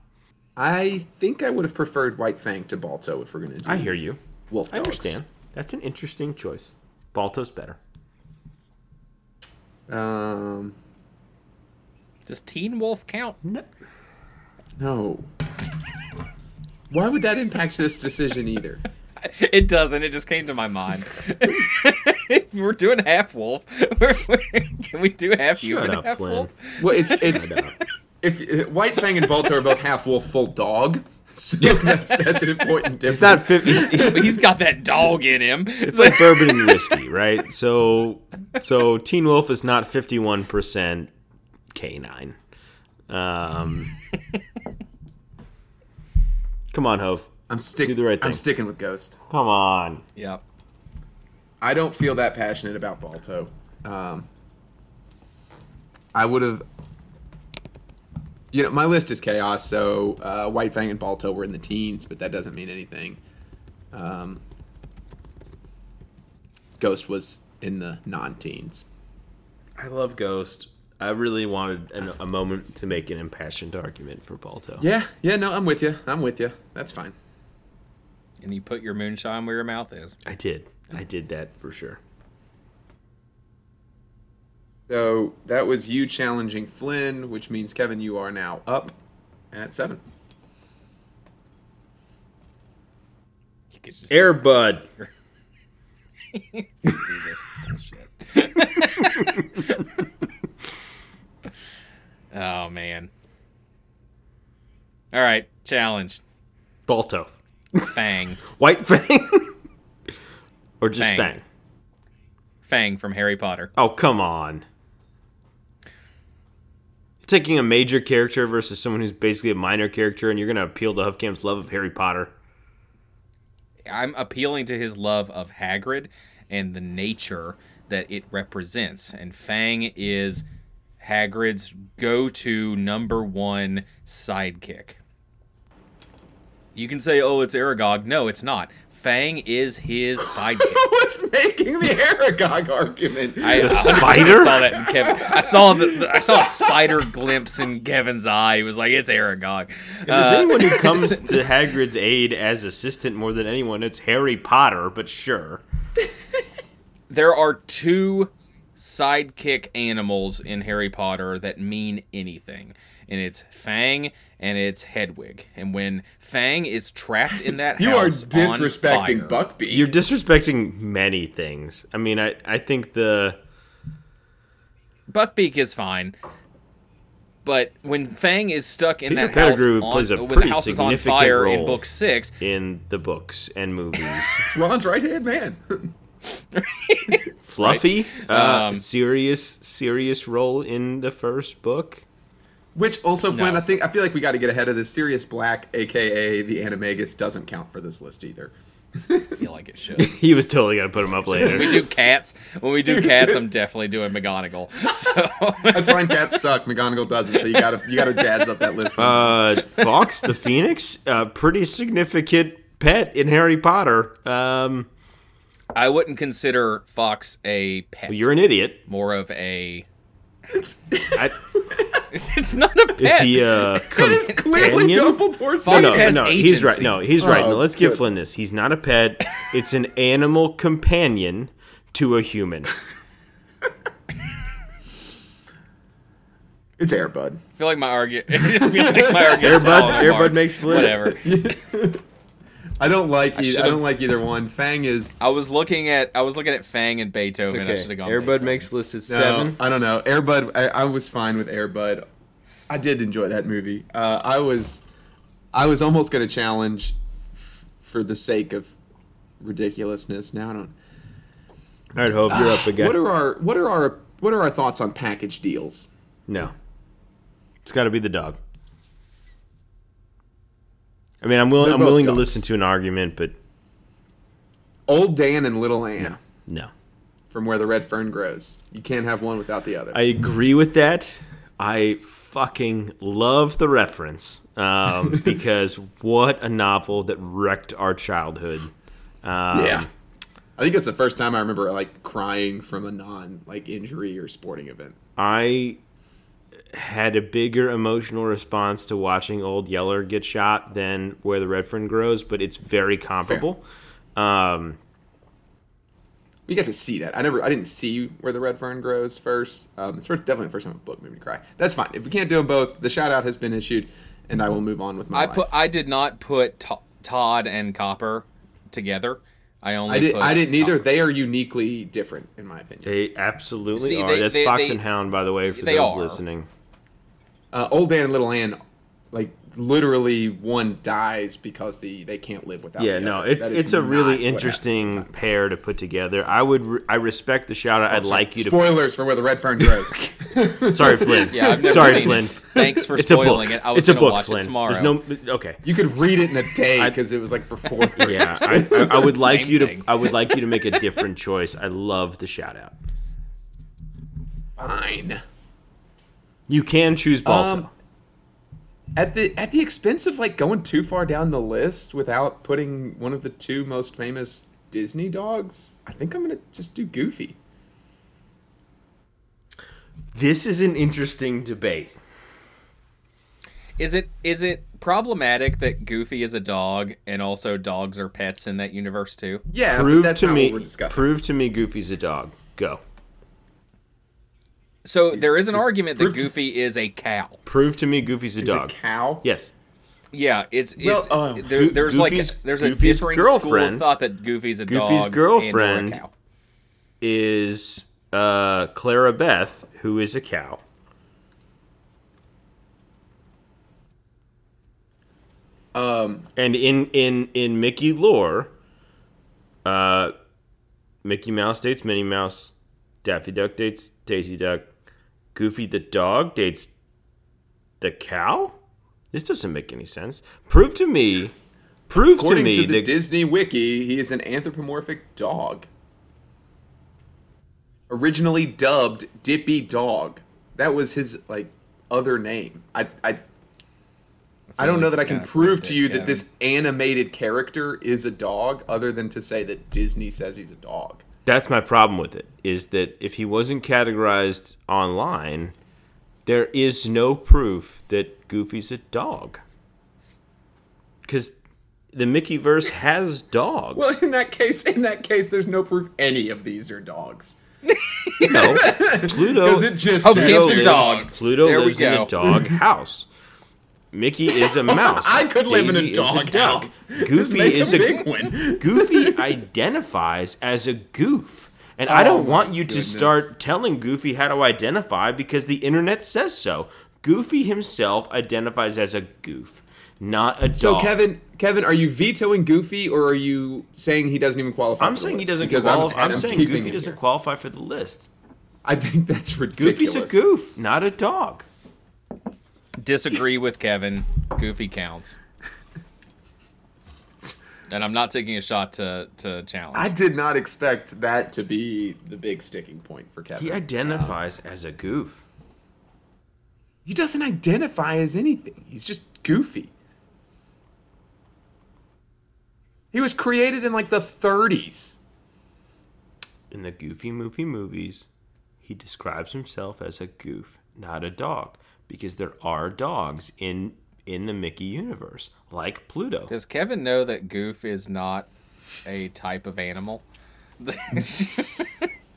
I think I would have preferred White Fang to Balto if we're gonna do. I hear you. Wolf I understand. That's an interesting choice. Balto's better. Um, Does Teen Wolf count? No. no. Why would that impact this decision either? <laughs> <laughs> It doesn't. It just came to my mind. <laughs> We're doing half wolf. <laughs> Can we do half human, up, half Flynn. wolf? Well, it's it's Shut if uh, White Fang and Balto are both half wolf, full dog. So that's that's an important difference. It's not 50. But he's got that dog in him. It's like bourbon and whiskey, right? So, so Teen Wolf is not 51% canine. Um, come on, Hove. I'm sticking. do the right I'm sticking with Ghost. Come on. Yep. I don't feel that passionate about Balto. Um, I would have. You know, my list is chaos, so uh, White Fang and Balto were in the teens, but that doesn't mean anything. Um, Ghost was in the non-teens. I love Ghost. I really wanted an, a moment to make an impassioned argument for Balto. Yeah, yeah, no, I'm with you. I'm with you. That's fine. And you put your moonshine where your mouth is. I did. I did that for sure. So that was you challenging Flynn, which means Kevin, you are now up at seven. You could just Airbud. do oh man. All right, <laughs> challenge. Balto. Fang. <laughs> White Fang? <laughs> or just Fang. Fang? Fang from Harry Potter. Oh, come on. Taking a major character versus someone who's basically a minor character, and you're going to appeal to Huffcamp's love of Harry Potter. I'm appealing to his love of Hagrid and the nature that it represents. And Fang is Hagrid's go to number one sidekick. You can say, "Oh, it's Aragog." No, it's not. Fang is his <laughs> sidekick. I was making the Aragog argument. I The 100% spider? saw that in Kevin. I saw the, the- I saw a spider glimpse in Kevin's eye. He was like, "It's Aragog." If there's Uh, anyone who comes <laughs> to Hagrid's aid as assistant more than anyone, it's Harry Potter. But sure, <laughs> there are two sidekick animals in Harry Potter that mean anything, and it's Fang and it's Hedwig. And when Fang is trapped in that house, <laughs> you are house, on disrespecting fire- Buckbeak. you're disrespecting many things. I mean, I I think the Buckbeak is fine. But when Fang is stuck in Peter that house, Pettigrew on, plays a when the pretty house is on significant fire in role. book six, in the books and movies, <laughs> It's Ron's right hand man. Fluffy, <laughs> uh, Um, serious serious role in the first book. Which also, Flynn, No. I think I feel like we got to get ahead of this. Sirius Black, aka the Animagus, doesn't count for this list either. I feel like it should. <laughs> He was totally gonna put him up later. we do cats, when we do <laughs> cats, I'm definitely doing McGonagall. <laughs> So That's fine. Cats suck. McGonagall doesn't. So you gotta you gotta jazz up that list. Uh, Fawkes the Phoenix, a pretty significant pet in Harry Potter. Um, I wouldn't consider Fawkes a pet. you're an idiot. more of a. I, It's not a pet. is he a it uh, <laughs> is clearly companion? Dumbledore's Fawkes no, has no, he's right. agency. No, he's right. Oh, No, let's give. Flynn this. He's not a pet. It's an animal companion to a human. <laughs> It's Airbud. I feel like my argument. <laughs> I feel like my argument's Airbud- Airbud makes the list. Whatever. I don't like. E- I, should've- don't like either one. Fang is. I was looking at I was looking at Fang and Beethoven. I should have gone. Airbud makes list at No, seven. I don't know. Airbud. I, I was fine with Airbud. I did enjoy that movie. Uh, I was. I was almost gonna challenge, f- for the sake of ridiculousness. Now I don't. All right, Hope, you're up again. What are our What are our What are our thoughts on package deals? No. It's got to be the dog. I mean, I'm willing. I'm both willing to listen to an argument, but Old Dan and Little Ann no. from Where the Red Fern Grows. You can't have one without the other. I agree with that. I fucking love the reference um, <laughs> because what a novel that wrecked our childhood. Um, yeah. I think it's the first time I remember like crying from a non like injury or sporting event. I had a bigger emotional response to watching Old Yeller get shot than Where the Red Fern Grows, but it's very comparable. Um, We got to see that. I never, I didn't see where the red fern grows first. Um, it's first, definitely the first time a book made me cry. That's fine. If we can't do them both, the shout out has been issued, and I will move on with my I life. put I did not put To- Todd and Copper together. I only I did. put I didn't either. Copper. They are uniquely different, in my opinion. they absolutely See, are. they- That's they- Fox they- and Hound, by the way, for those are. listening. Uh, Old Dan and Little Ann, like literally, one dies because the they can't live without. Yeah, the no, other. it's That is it's a really interesting pair to put together. I would re- I respect the shout out. I'd So, like you to spoilers for where the red fern grows. <laughs> Sorry, Flynn. Yeah, I've never Sorry, seen Flynn. it. Thanks for It's a spoiling it. I was it's a gonna book, watch Flynn. it tomorrow. There's no okay. you could read it in a day because it was like for fourth grade. <laughs> Yeah, I, I, I would <laughs> like Same you to. I would like you to make a different choice. I love the shout out. Fine. You can choose Balto. Um, at the at the expense of like going too far down the list without putting one of the two most famous Disney dogs, I think I'm gonna just do Goofy. this is an interesting debate. Is it is it problematic that Goofy is a dog and also dogs are pets in that universe too? Yeah, but Prove that's to not me. what we're discussing. Prove to me, Goofy's a dog. Go. So there is an argument that prove to- Goofy is a cow. Prove to me, Goofy's a Is it dog. cow. Yes. Yeah, it's it's Well, uh, there, Goo- there's Goofy's- like there's a Goofy's differing school of girlfriend- thought that Goofy's a Goofy's dog girlfriend- and a cow. Is uh, Clara Beth, who is a cow. Um, And in in in Mickey lore, uh, Mickey Mouse dates Minnie Mouse, Daffy Duck dates Daisy Duck, Goofy the dog dates the cow. This doesn't make any sense. Prove to me, prove to me. according to the that Disney Wiki, he is an anthropomorphic dog. Originally dubbed Dippy Dog. That was his like other name. I I I don't know that I can prove to you that this animated character is a dog, other than to say that Disney says he's a dog. That's my problem with it. Is that if he wasn't categorized online, there is no proof that Goofy's a dog. Because the Mickey verse has dogs. Well, in that case, in that case, there's no proof any of these are dogs. no, <laughs> Pluto. Because it just Oh, says Pluto lives- dogs. Pluto There we lives in a dog house. Mickey is a <laughs> mouse. I could live in a Daisy dog duck. house. Goofy is a big one. <laughs> Goofy identifies as a goof. And I oh don't Oh want you to start telling Goofy how to identify because the internet says so. Goofy himself identifies as a goof, not a dog. So Kevin, Kevin, are you vetoing Goofy or are you saying he doesn't even qualify? I'm for the saying he doesn't qualify. I'm, I'm saying Goofy doesn't here. qualify for the list. I think that's ridiculous. Goofy's a goof, not a dog. Disagree with Kevin. Goofy counts. And I'm not taking a shot to to challenge. I did not expect that to be the big sticking point for Kevin. He identifies as a goof. He doesn't identify as anything. He's just goofy. He was created in like the 30s. In the Goofy movie movies, he describes himself as a goof, not a dog, because there are dogs in in the Mickey universe, like Pluto. Does Kevin know that goof is not a type of animal? <laughs>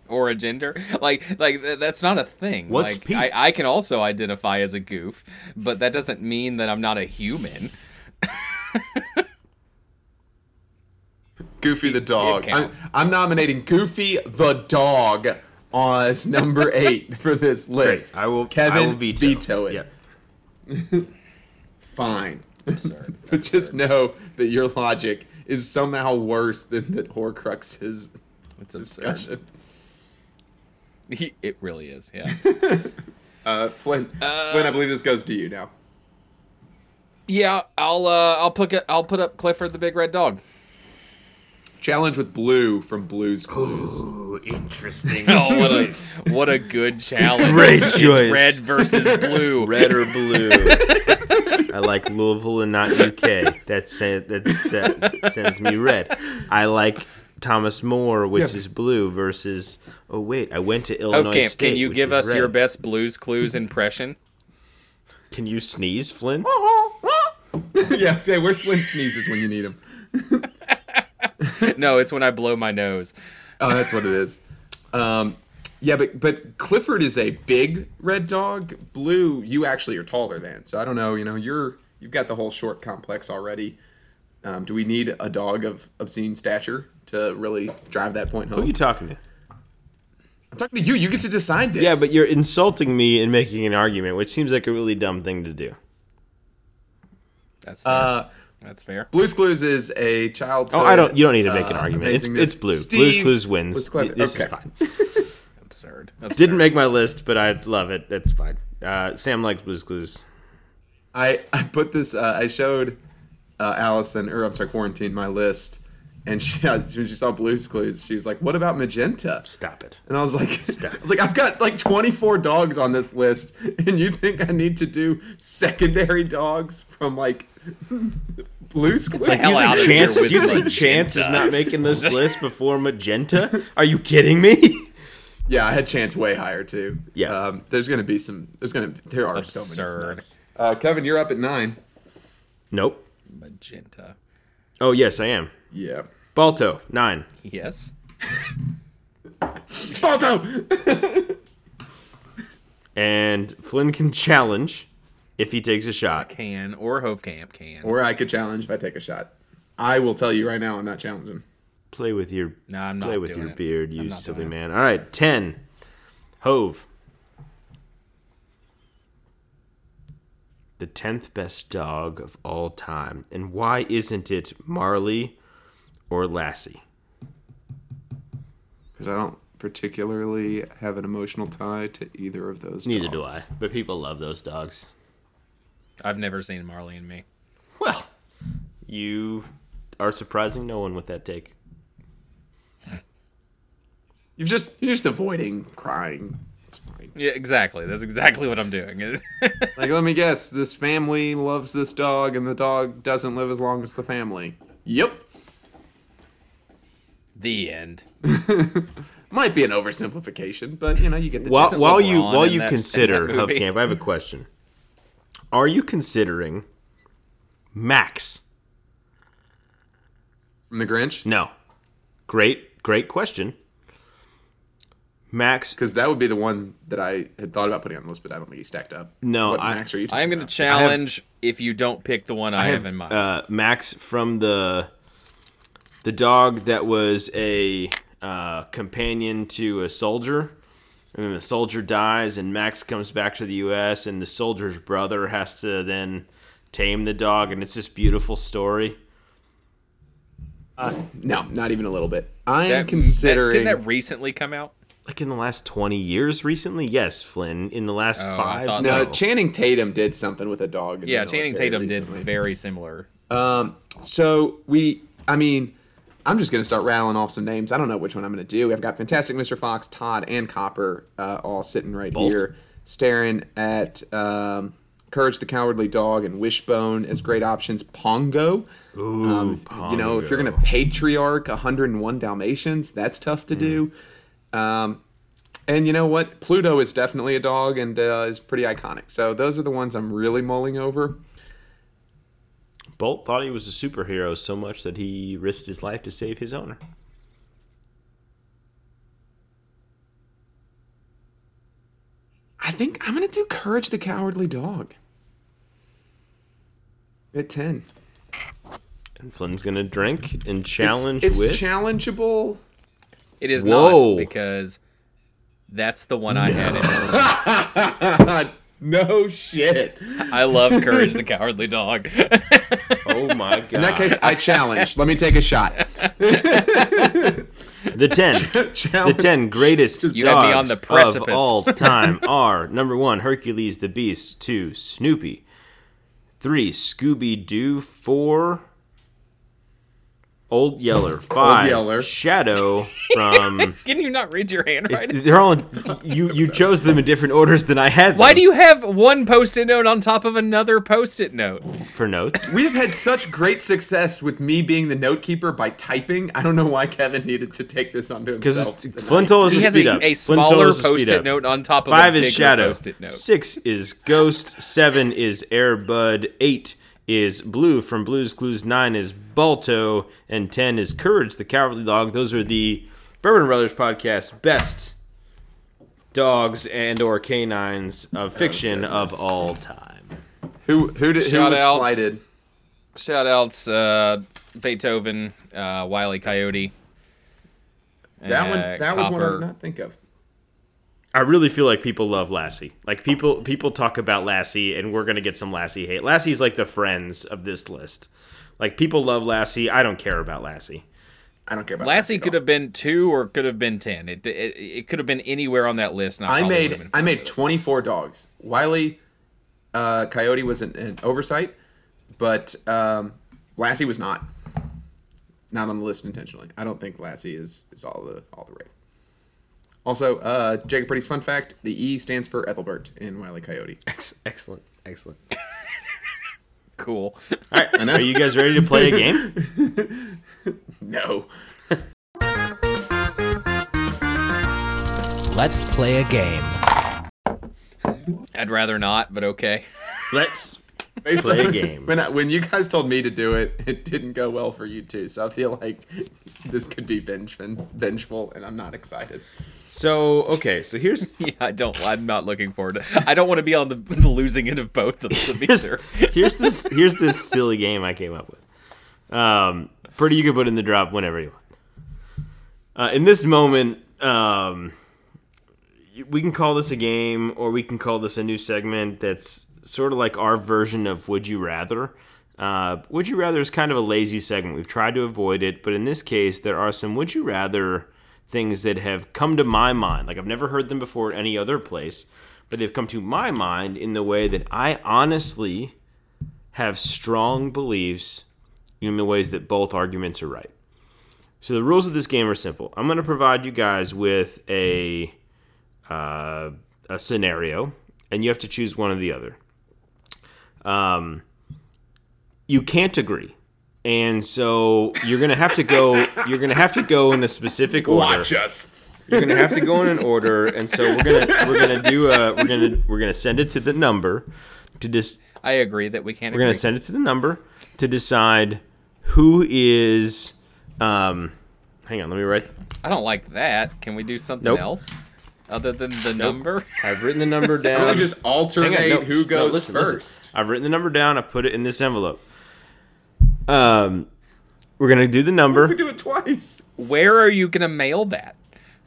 or a gender? Like like th- that's not a thing. What's like Pete? I, I can also identify as a goof, but that doesn't mean that I'm not a human. Goofy the dog. I'm. I'm nominating Goofy the dog as number <laughs> eight for this list. I will. Kevin I will veto. veto it. Yeah. <laughs> Fine. Absurd. <laughs> But just know that your logic is somehow worse than that Horcrux's It's absurd. discussion. He, it really is. Yeah. Uh, Flynn, Flynn, I believe this goes to you now. yeah. I'll uh I'll put it, I'll put up Clifford the big red dog. Challenge with Blue from Blue's Clues. Ooh, interesting. <laughs> Oh, what a what a good challenge! Great It's choice. red versus blue. <laughs> Red or blue? I like Louisville and not UK. That sa- that sa- sends me red. I like Thomas More, which Yeah. is blue, versus. Oh wait, I went to Illinois Okay, State. can you which give is us your best Blues Clues impression? Can you sneeze, Flynn? <laughs> yeah, say where's Flynn sneezes when you need him. <laughs> no, it's when I blow my nose. Oh, that's what it is. Um, yeah, but but Clifford is a big red dog. Blue, you actually are taller than. So I don't know. You know, you're you've got the whole short complex already. Um, do we need a dog of obscene stature to really drive that point home? Who are you talking to? I'm talking to you. You get to decide this. Yeah, but you're insulting me and making an argument, which seems like a really dumb thing to do. That's fair. Uh, That's fair. Blue's Clues is a childhood. Oh, I don't. You don't need to make an uh, argument. It's amazingness. it's blue. Steve Blue's Clues was wins. clever. This Okay. is fine. Absurd. <laughs> Absurd. Didn't make my list, but I love it. That's fine. Uh, Sam likes Blue's Clues. I I put this. Uh, I showed uh, Allison, or I'm sorry, quarantine my list, and she <laughs> when she saw Blue's Clues, she was like, "What about magenta?" Stop it. And I was like, <laughs> Stop. I was like, I've got like 24 dogs on this list, and you think I need to do secondary dogs from like Blue's Clues? the hell out of Chance, do with you think magenta. Chance is not making this list before Magenta? Are you kidding me? Yeah, I had Chance way higher too. Yeah. um, there's gonna be some. There's gonna. There are so many Absurd. snubs. Uh, Kevin, you're up at nine. Nope. Magenta. Oh yes, I am. Yeah. Balto nine. Yes. Balto. <laughs> And Flynn can challenge if he takes a shot. Can or Hofkamp can. or I could challenge if I take a shot. I will tell you right now, I'm not challenging. Play with your No, I'm not play with your it. beard, you silly doing it. man. All right, ten. Hove. The tenth best dog of all time, and why isn't it Marley or Lassie? Because I don't particularly have an emotional tie to either of those. Neither do. I, but people love those dogs. I've never seen Marley and Me. Well, you are surprising no one with that take. You've just you're just avoiding crying It's fine. Yeah, exactly. That's exactly what I'm doing. <laughs> Like, let me guess, this family loves this dog, and the dog doesn't live as long as the family. Yep. the end. <laughs> Might be an oversimplification, but you know, you get the While, gist. while you while you consider <laughs> that Hub. Camp, I have a question. Are you considering Max? From the Grinch, No. Great, great question. Max, because that would be the one that I had thought about putting on the list, but I don't think he stacked up. No, what I- Max are you? Talking I am going to about? challenge if you don't pick the one I, have, in mind. uh, Max from the the dog that was a uh, companion to a soldier, and then the soldier dies, and Max comes back to the U.S., and the soldier's brother has to then tame the dog, and it's this beautiful story. No, not even a little bit. I am That- considering. that- didn't that recently come out? Like in the last twenty years, recently, yes, Flynn. In the last Oh, I five, no, no. Channing Tatum did something with a dog. in Yeah, the Channing military Tatum did very similar. Um, so we, I mean, I'm just gonna start rattling off some names. I don't know which one I'm gonna do. I've got Fantastic Mr. Fox, Todd, and Copper uh, all sitting right here, staring at um, Courage the Cowardly Dog and Wishbone as great options. Pongo. Ooh, Um, You know, if you're gonna patriarch 101 Dalmatians, that's tough to do. Um, and you know what? Pluto is definitely a dog and uh, is pretty iconic. So those are the ones I'm really mulling over. Bolt thought he was a superhero so much that he risked his life to save his owner. I think I'm gonna do Courage the Cowardly Dog. At ten. And Flynn's gonna drink and challenge it's, with. challengeable. It is Whoa. not because that's the one I had in <laughs> mind. <laughs> no shit. I love Courage the <laughs> Cowardly Dog. oh my god! In that case, I challenge. Let me take a shot. <laughs> the ten, the ten greatest You dogs me on the of all <laughs> time are number one, Hercules the Beast. Two, Snoopy. Three, Scooby Doo. Four, Old Yeller. Five, Yeller. Shadow <laughs> from. <laughs> Can you not read your handwriting? They're all in, <laughs> you. You chose them in different orders than I had. Why them do you have one post-it note on top of another post-it note? for notes? We have had such great success with me being the note keeper by typing. I don't know why Kevin needed to take this onto Because himself. tonight. Flint told us He to has speed a, up. a smaller us to speed post-it note on top of Five is Shadow. post-it note. Six is Ghost. Seven is Airbud. Eight is Blue from Blue's Clues. Nine is Balto. And ten is Courage, the Cowardly Dog. Those are the Bourbon Brothers podcast best dogs and or canines of fiction of all time. who who did who Shout was outs. slighted? Shout outs uh, Beethoven, uh, Wiley Coyote. That one uh, that was one I did not think of. I really feel like people love Lassie. Like people people talk about Lassie and we're gonna get some Lassie hate. Lassie's like the friends of this list. Like people love Lassie. I don't care about Lassie. I don't care about Lassie that at could have been two or could have been ten. It it, it could have been anywhere on that list. And I, I made I made 24 dogs. Wiley uh, Coyote was an, an oversight, but um, Lassie was not. Not on the list intentionally. I don't think Lassie is is all the all the rave. Also, uh, Jacob Pretty's fun fact: the E stands for Ethelbert in Wiley Coyote. <laughs> Ex- excellent, excellent. <laughs> cool. All right, <laughs> know. are you guys ready to play a game? No, Let's play a game. I'd rather not, but okay. Let's <laughs> Based Play a game. When I, when you guys told me to do it, it didn't go well for you too. So I feel like this could be venge, vengeful, and I'm not excited. So okay, so here's <laughs> Yeah, I don't. I'm not looking forward to. I don't want to be on the, the losing end of both of them here's, either. here's this <laughs> here's this silly game I came up with. Um, pretty, you can put in the drop whenever you want. Uh, in this moment, um, we can call this a game, or we can call this a new segment that's sort of like our version of Would You Rather. Uh, Would You Rather is kind of a lazy segment. We've tried to avoid it, but in this case, there are some Would You Rather things that have come to my mind. Like I've never heard them before at any other place, but they've come to my mind in the way that I honestly have strong beliefs in the ways that both arguments are right. So the rules of this game are simple. I'm going to provide you guys with a uh, a scenario, and you have to choose one or the other. Um, you can't agree, and so you're gonna have to go. You're gonna have to go in a specific order. Watch us. You're gonna have to go in an order, and so we're gonna we're gonna do a we're gonna we're gonna send it to the number to dis. I agree that we can't. We're gonna send it to the number to decide who is. Um, hang on, let me write. I don't like that. Can we do something Nope. else other than the number? I've written the number <laughs> down. We just Hang on, alternate no, who goes listen, listen. first? I've written the number down. I've put it in this envelope. Um, we're gonna do the If we number. do it twice. Where are you gonna mail that?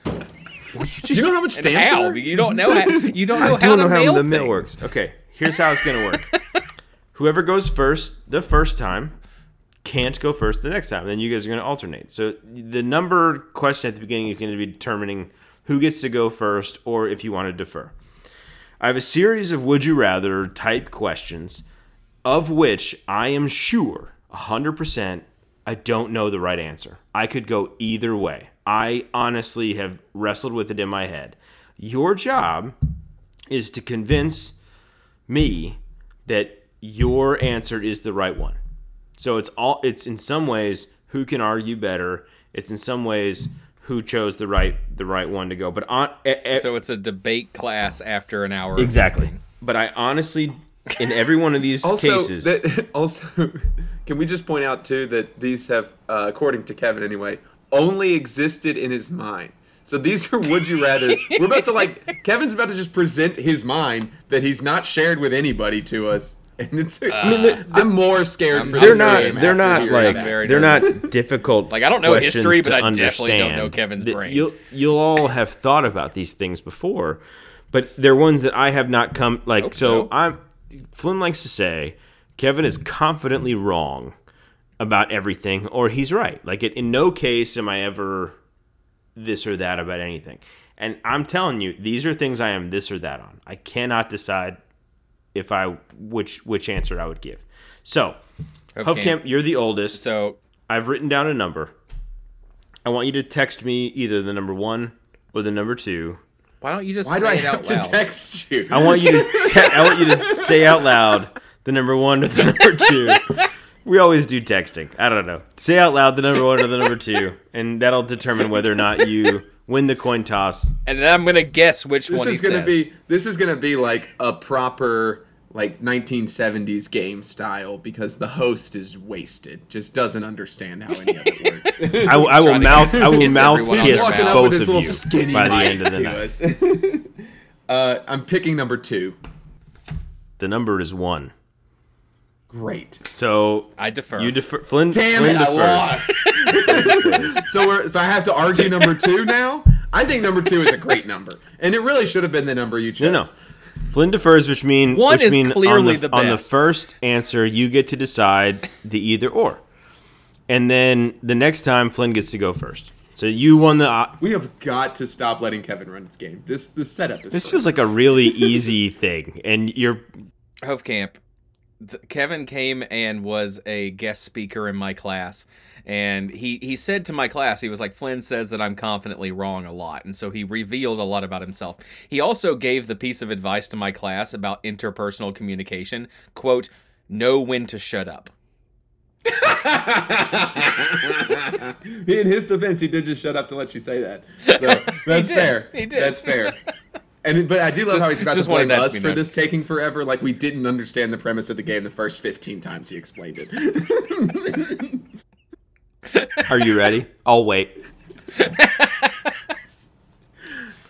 You Do you know how much stamps how? You don't know <laughs> how. You don't know I how don't know how the mail works. Okay, here's how it's gonna work. <laughs> Whoever goes first the first time can't go first the next time. Then you guys are gonna alternate. So the number question at the beginning is going to be determining who gets to go first, or if you want to defer. I have a series of would you rather type questions, of which I am sure 100% I don't know the right answer. I could go either way. I honestly have wrestled with it in my head. Your job is to convince me that your answer is the right one. So it's all it's in some ways who can argue better. It's in some ways who chose the right the right one to go. But on e- e- So it's a debate class after an hour. exactly. But I honestly in every one of these <laughs> Also, cases that, <laughs> also, <laughs> can we just point out too that these have, uh, according to Kevin anyway, only existed in his mind. So these are would you rather. We're about to like Kevin's about to just present his mind that he's not shared with anybody to us, <laughs> and it's. I mean, uh, they're- I'm more scared for they're this not game they're not like they're not difficult <laughs> Like, I don't know history, but to I definitely don't know. Kevin's brain. You'll you'll all have thought about these things before, but they're ones that I have not come like Hope so, so. I'm Flynn likes to say Kevin is confidently wrong about everything or he's right. Like it, in no case am I ever this or that about anything. And I'm telling you, these are things I am this or that on. I cannot decide if I which which answer I would give. So, Okay. Hufkamp, you're the oldest. So I've written down a number. I want you to text me either the number one or the number two. why don't you just Why say do I it have out to loud? text you? I want you to te- I want you to say out loud the number one or the number two. We always do texting. I don't know. Say out loud the number one or the number two, and that'll determine whether or not you win the coin toss. and then I'm gonna guess which This one is he gonna says. be this is gonna be like a proper like 1970s game style because the host is wasted, just doesn't understand how any of it works. <laughs> I, will- I will mouth. I will mouth everyone on He's kiss walking mouth. up with both his of little you skinny by the mic end of the night. us. <laughs> uh, I'm picking number two. The number is one. Great. So I defer. you defer. Flynn. Damn Flynn it! I lost. <laughs> so we're so I have to argue number two now. I think number two is a great number, and it really should have been the number you chose. No, no. Flynn defers, which mean One which is mean clearly on the, the on the first answer you get to decide the either or, and then the next time Flynn gets to go first. So you won the. Uh, We have got to stop letting Kevin run his game. This the setup is. this perfect. feels like a really <laughs> easy thing, and you're Hofkamp, th- Kevin came and was a guest speaker in my class. And he, he said to my class, he was like, Flynn says that I'm confidently wrong a lot. And so he revealed a lot about himself. He also gave the piece of advice to my class about interpersonal communication quote, know when to shut up. <laughs> in his defense, he did just shut up to let you say that. So <laughs> that's did. fair. He did. That's fair. And but I do love Just- how he's about to blame that to us for known. this taking forever. Like we didn't understand the premise of the game the first fifteen times he explained it. <laughs> Are you ready? I'll wait.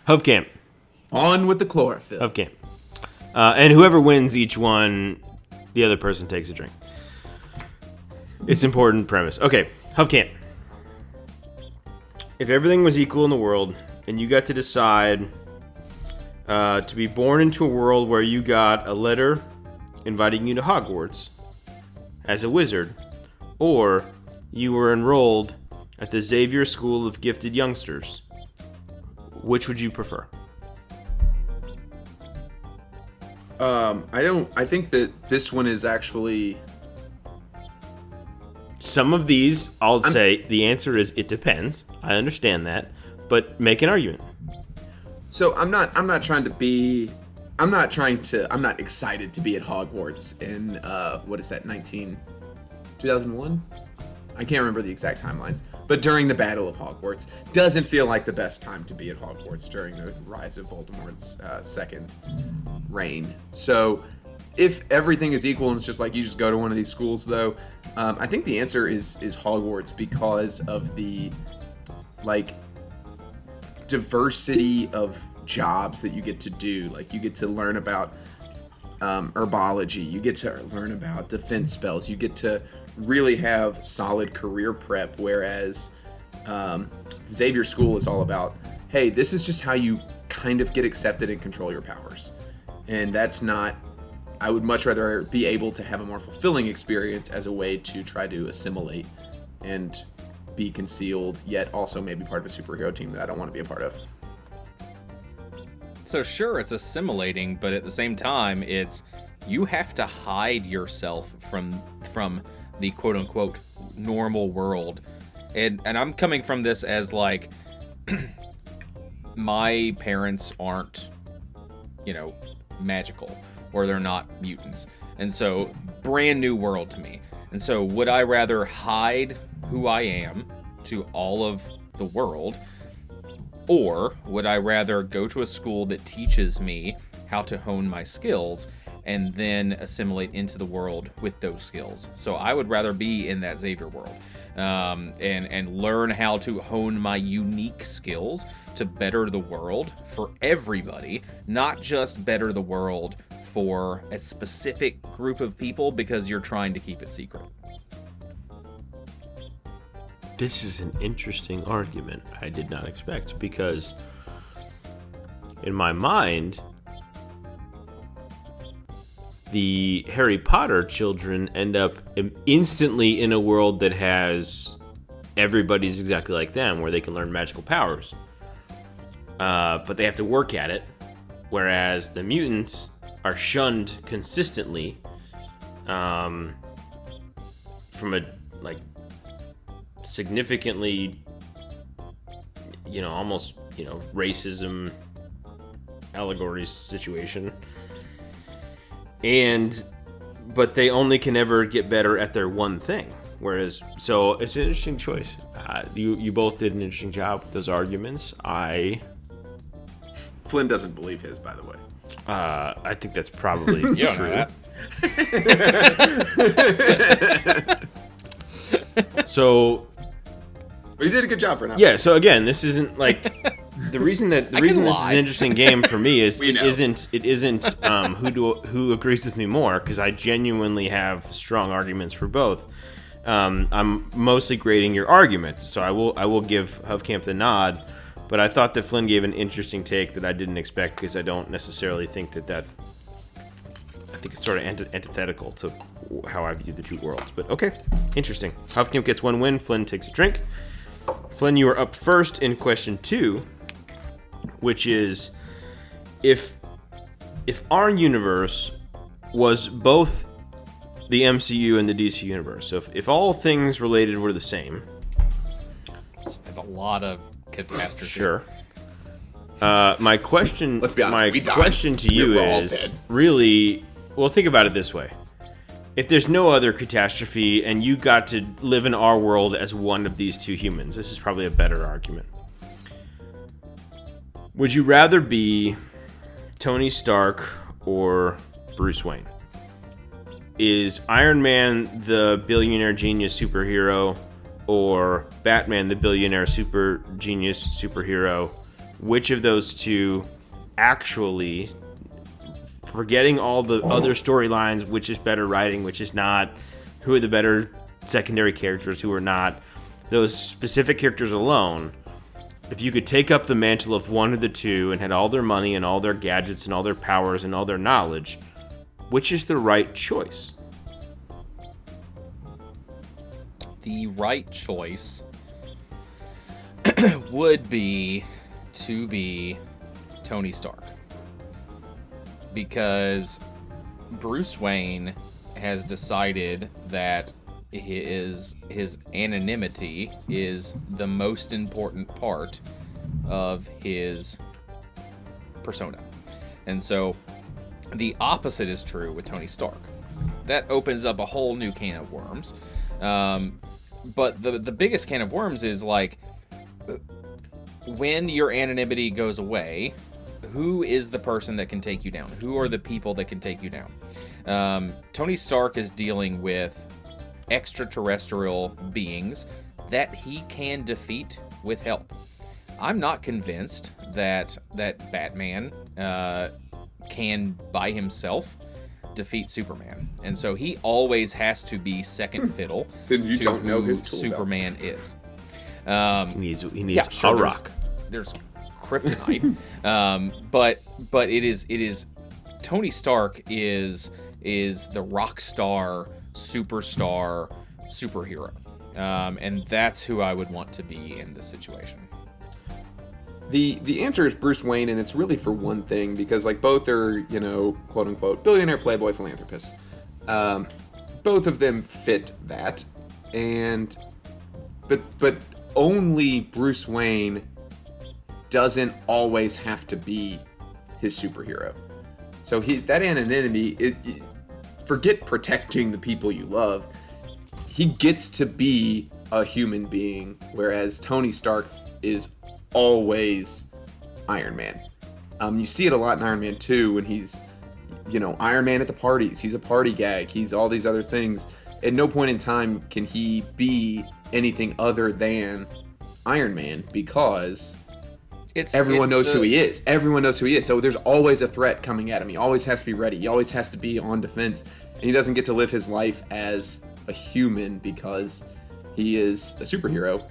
Hubcamp. On with the chlorophyll. Hubcamp. Uh, and whoever wins each one, the other person takes a drink. It's important premise. Okay, Hubcamp. If everything was equal in the world and you got to decide uh, to be born into a world where you got a letter inviting you to Hogwarts as a wizard, or you were enrolled at the Xavier School of Gifted Youngsters, which would you prefer? Um, I don't. I think that this one is actually. Some of these, I'll say the answer is it depends. I understand that, but make an argument. So I'm not I'm not trying to be I'm not trying to I'm not excited to be at Hogwarts in uh what is that 19 2001? I can't remember the exact timelines, but during the Battle of Hogwarts doesn't feel like the best time to be at Hogwarts during the rise of Voldemort's uh, second reign. So if everything is equal and it's just like you just go to one of these schools though, um, I think the answer is is Hogwarts because of the like diversity of jobs that you get to do. Like you get to learn about um, herbology, you get to learn about defense spells, you get to really have solid career prep. Whereas um, Xavier School is all about, hey, this is just how you kind of get accepted and control your powers, and that's not. I would much rather be able to have a more fulfilling experience as a way to try to assimilate and be concealed, yet also maybe part of a superhero team that I don't want to be a part of. So sure, it's assimilating, but at the same time, it's you have to hide yourself from from the quote unquote normal world. And and I'm coming from this as like <clears throat> my parents aren't you know magical or they're not mutants. And so brand new world to me. And so would I rather hide who I am to all of the world or would I rather go to a school that teaches me how to hone my skills and then assimilate into the world with those skills? So I would rather be in that Xavier world um, and and learn how to hone my unique skills to better the world for everybody, not just better the world for a specific group of people because you're trying to keep it secret. This is an interesting argument I did not expect because, in my mind, the Harry Potter children end up instantly in a world that has everybody's exactly like them, where they can learn magical powers. Uh, but they have to work at it, whereas the mutants are shunned consistently um, from a like significantly, you know, almost, you know, racism allegory situation. And, but they only can ever get better at their one thing. Whereas, so it's an interesting choice. Uh, you you both did an interesting job with those arguments. I Flynn doesn't believe his, by the way. uh, I think that's probably <laughs> You true. that. <laughs> So But he did a good job for now. Yeah, so again, this isn't like <laughs> the reason that the I reason can this is lie. an interesting game for me is <laughs> We it know. isn't it isn't um, who do who agrees with me more because I genuinely have strong arguments for both. Um, I'm mostly grading your arguments, so I will I will give Hovkamp the nod. But I thought that Flynn gave an interesting take that I didn't expect because I don't necessarily think that that's. I think it's sort of anti- antithetical to how I view the two worlds. But okay, interesting. Hovkamp gets one win. Flynn takes a drink. Flynn, you are up first in question two, which is if if our universe was both the MCU and the DC universe. So if, if all things related were the same, That's a lot of catastrophe. sure. Uh, my question, Let's be honest, my question to you We're is really well. Think about it this way: if there's no other catastrophe and you got to live in our world as one of these two humans, this is probably a better argument. Would you rather be Tony Stark or Bruce Wayne? Is Iron Man the billionaire genius superhero or Batman the billionaire super genius superhero? Which of those two actually, forgetting all the other storylines, which is better writing, which is not, who are the better secondary characters, who are not, those specific characters alone, if you could take up the mantle of one of the two and had all their money and all their gadgets and all their powers and all their knowledge, which is the right choice? the right choice <clears throat> would be to be Tony Stark. Because Bruce Wayne has decided that his his anonymity is the most important part of his persona. And so the opposite is true with Tony Stark. That opens up a whole new can of worms. Um, but the the biggest can of worms is like when your anonymity goes away, who is the person that can take you down? Who are the people that can take you down? Um, Tony Stark is dealing with extraterrestrial beings that he can defeat with help. I'm not convinced that that Batman uh, can by himself defeat Superman, and so he always has to be second fiddle <laughs> Then you to don't know who his tool belt. Superman is. Um, He needs he needs yeah, sure, a there's- rock. There's kryptonite, <laughs> um, but but it is it is Tony Stark is is the rock star superstar superhero, um, and that's who I would want to be in this situation. The the answer is Bruce Wayne, and it's really for one thing because like both are you know quote unquote billionaire playboy philanthropists. Um, both of them fit that, and but but only Bruce Wayne doesn't always have to be his superhero. So he that anonymity is forget protecting the people you love. He gets to be a human being, whereas Tony Stark is always Iron Man. Um, you see it a lot in Iron Man 2 when he's, you know, Iron Man at the parties. He's a party gag. He's all these other things. At no point in time can he be anything other than Iron Man because It's everyone it's knows the- who he is. Everyone knows who he is. So there's always a threat coming at him. He always has to be ready. He always has to be on defense. And he doesn't get to live his life as a human because he is a superhero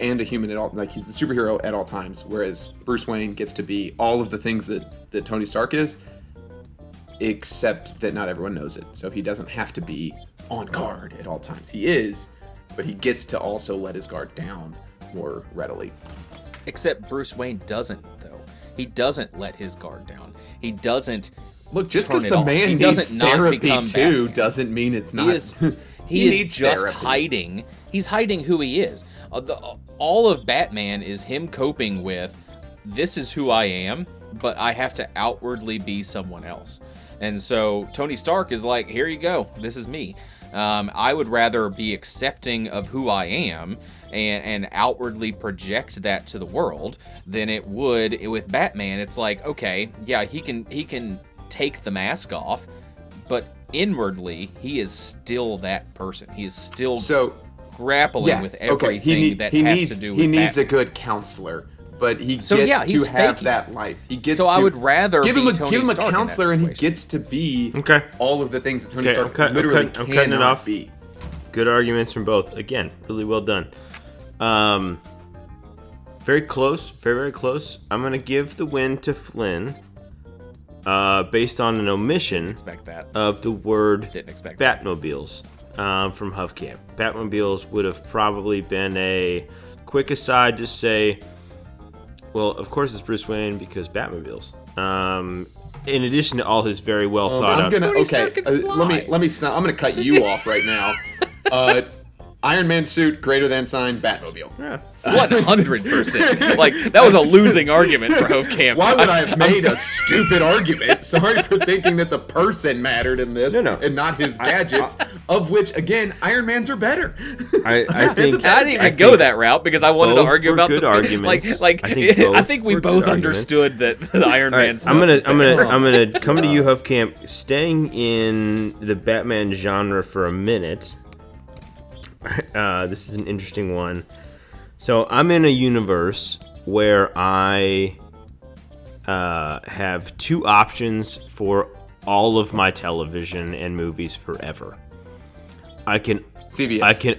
and a human at all like he's the superhero at all times whereas Bruce Wayne gets to be all of the things that that Tony Stark is except that not everyone knows it. So he doesn't have to be on guard at all times. He is, but he gets to also let his guard down more readily. Except Bruce Wayne doesn't though. He doesn't let his guard down. He doesn't. Look, just because the off. man He needs therapy too doesn't mean it's not. <laughs> He is. He, is needs just therapy. hiding. He's hiding who he is. Uh, the, all of Batman is him coping with, this is who I am, but I have to outwardly be someone else. And so Tony Stark is like, here you go. This is me. Um, I would rather be accepting of who I am and, and outwardly project that to the world than it would with Batman. It's like, okay, yeah, he can he can take the mask off, but inwardly he is still that person. He is still So grappling yeah, with okay. everything He, need, that he has needs to do with he needs a good counselor, but he So, gets yeah, to have faking. that life. He gets. To So to, I would rather give him a Tony give him a Stark counselor, and he gets to be Okay. all of the things that Tony Okay, I'm Stark cut- I'm literally cut- I'm cutting it off. be. Good arguments from both. Again, really well done. Um, very close, very very close. I'm gonna give the win to Flynn, uh, based on an omission that. of the word Didn't expect that. Batmobiles um, from Huffcamp. Batmobiles would have probably been a quick aside to say, well, of course it's Bruce Wayne because Batmobiles. Um, in addition to all his very well thought I'm out. gonna okay. Uh, let me let me stop. I'm gonna cut you off right now. <laughs> Uh, Iron Man suit greater than sign Batmobile. Yeah. <laughs> One hundred percent. Like that was a losing argument for Hope Camp. Why would I have made a stupid argument? Sorry for thinking that the person mattered in this No, no. and not his gadgets, of which again Iron Man's are better. I, I <laughs> think I didn't even I go that route because I wanted to argue were about good the <laughs> arguments. Like, like I think both I think we both good arguments. understood that the Iron All Man. right, I'm gonna, was I'm gonna. I'm gonna come to you, Huffcamp. Staying in the Batman genre for a minute. <laughs> Uh, this is an interesting one. So I'm in a universe where I uh, have two options for all of my television and movies forever. I can, CBS. I can,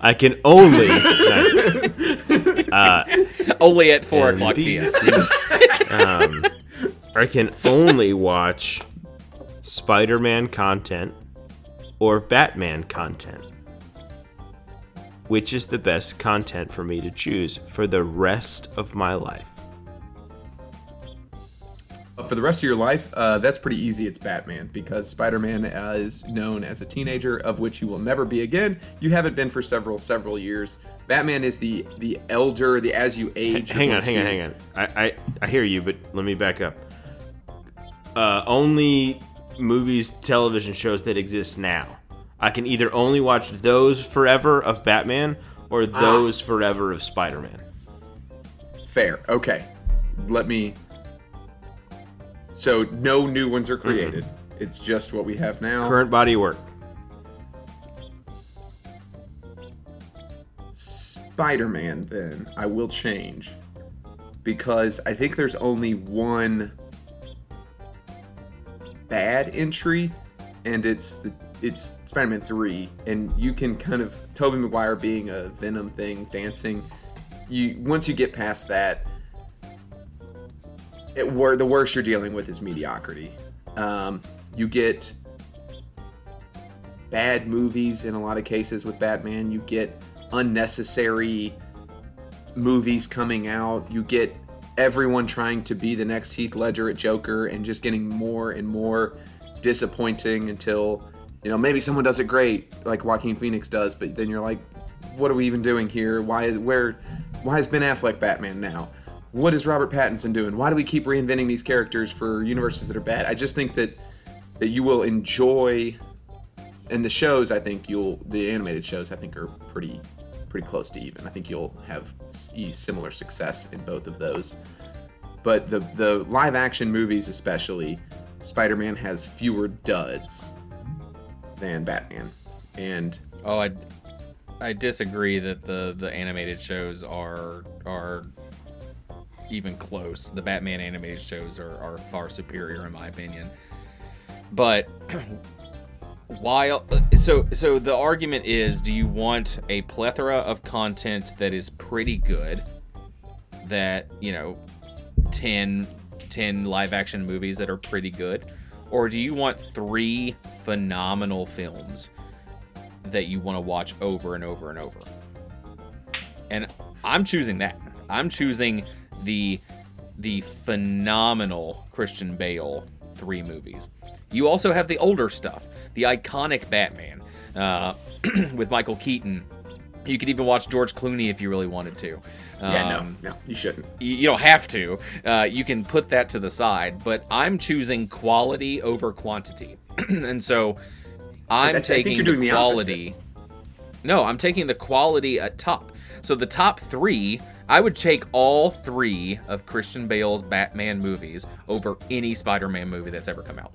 I can only. <laughs> only at four o'clock p.m. <laughs> um, I can only watch Spider-Man content or Batman content. Which is the best content for me to choose for the rest of my life? For the rest of your life, uh, that's pretty easy. It's Batman because Spider-Man is known as a teenager, of which you will never be again. You haven't been for several, several years. Batman is the the elder, the as you age. Hang you're on, hang on, hang on. I, I, I hear you, but let me back up. Uh, only movies, television shows that exist now. I can either only watch those forever of Batman or ah. those forever of Spider-Man. Fair. Okay. Let me. So no new ones are mm-hmm. created. It's just what we have now. Current body of work. Spider-Man. Then I will change because I think there's only one bad entry, and it's the it's Spider-Man three, and you can kind of Tobey Maguire being a Venom thing, dancing. You once you get past that, it wor- the worst you're dealing with is mediocrity. Um, you get bad movies in a lot of cases with Batman. You get unnecessary movies coming out. You get everyone trying to be the next Heath Ledger at Joker and just getting more and more disappointing until you know maybe someone does it great like Joaquin Phoenix does, but then you're like, what are we even doing here? Why is where why is Ben Affleck Batman now? What is Robert Pattinson doing? Why do we keep reinventing these characters for universes that are bad? I just think that that you will enjoy and the shows I think you'll the animated shows I think are pretty pretty close to even. I think you'll have similar success in both of those. But the the live action movies especially, Spider-Man has fewer duds than Batman. And Oh, I, I disagree that the the animated shows are are even close. The Batman animated shows are, are far superior in my opinion. But <clears throat> while uh, so so the argument is do you want a plethora of content that is pretty good that, you know, 10 10 live action movies that are pretty good or do you want three phenomenal films that you want to watch over and over and over. And I'm choosing that. I'm choosing the the phenomenal Christian Bale three movies. You also have the older stuff, the iconic Batman uh, <clears throat> with Michael Keaton. You could even watch George Clooney if you really wanted to. yeah, Um, no, no, you shouldn't. you you don't have to. Uh, you can put that to the side, but I'm choosing quality over quantity, <clears throat> and so I'm think taking the doing the quality. no, I'm taking the quality at top. So the top three, I would take all three of Christian Bale's Batman movies over any Spider-Man movie that's ever come out.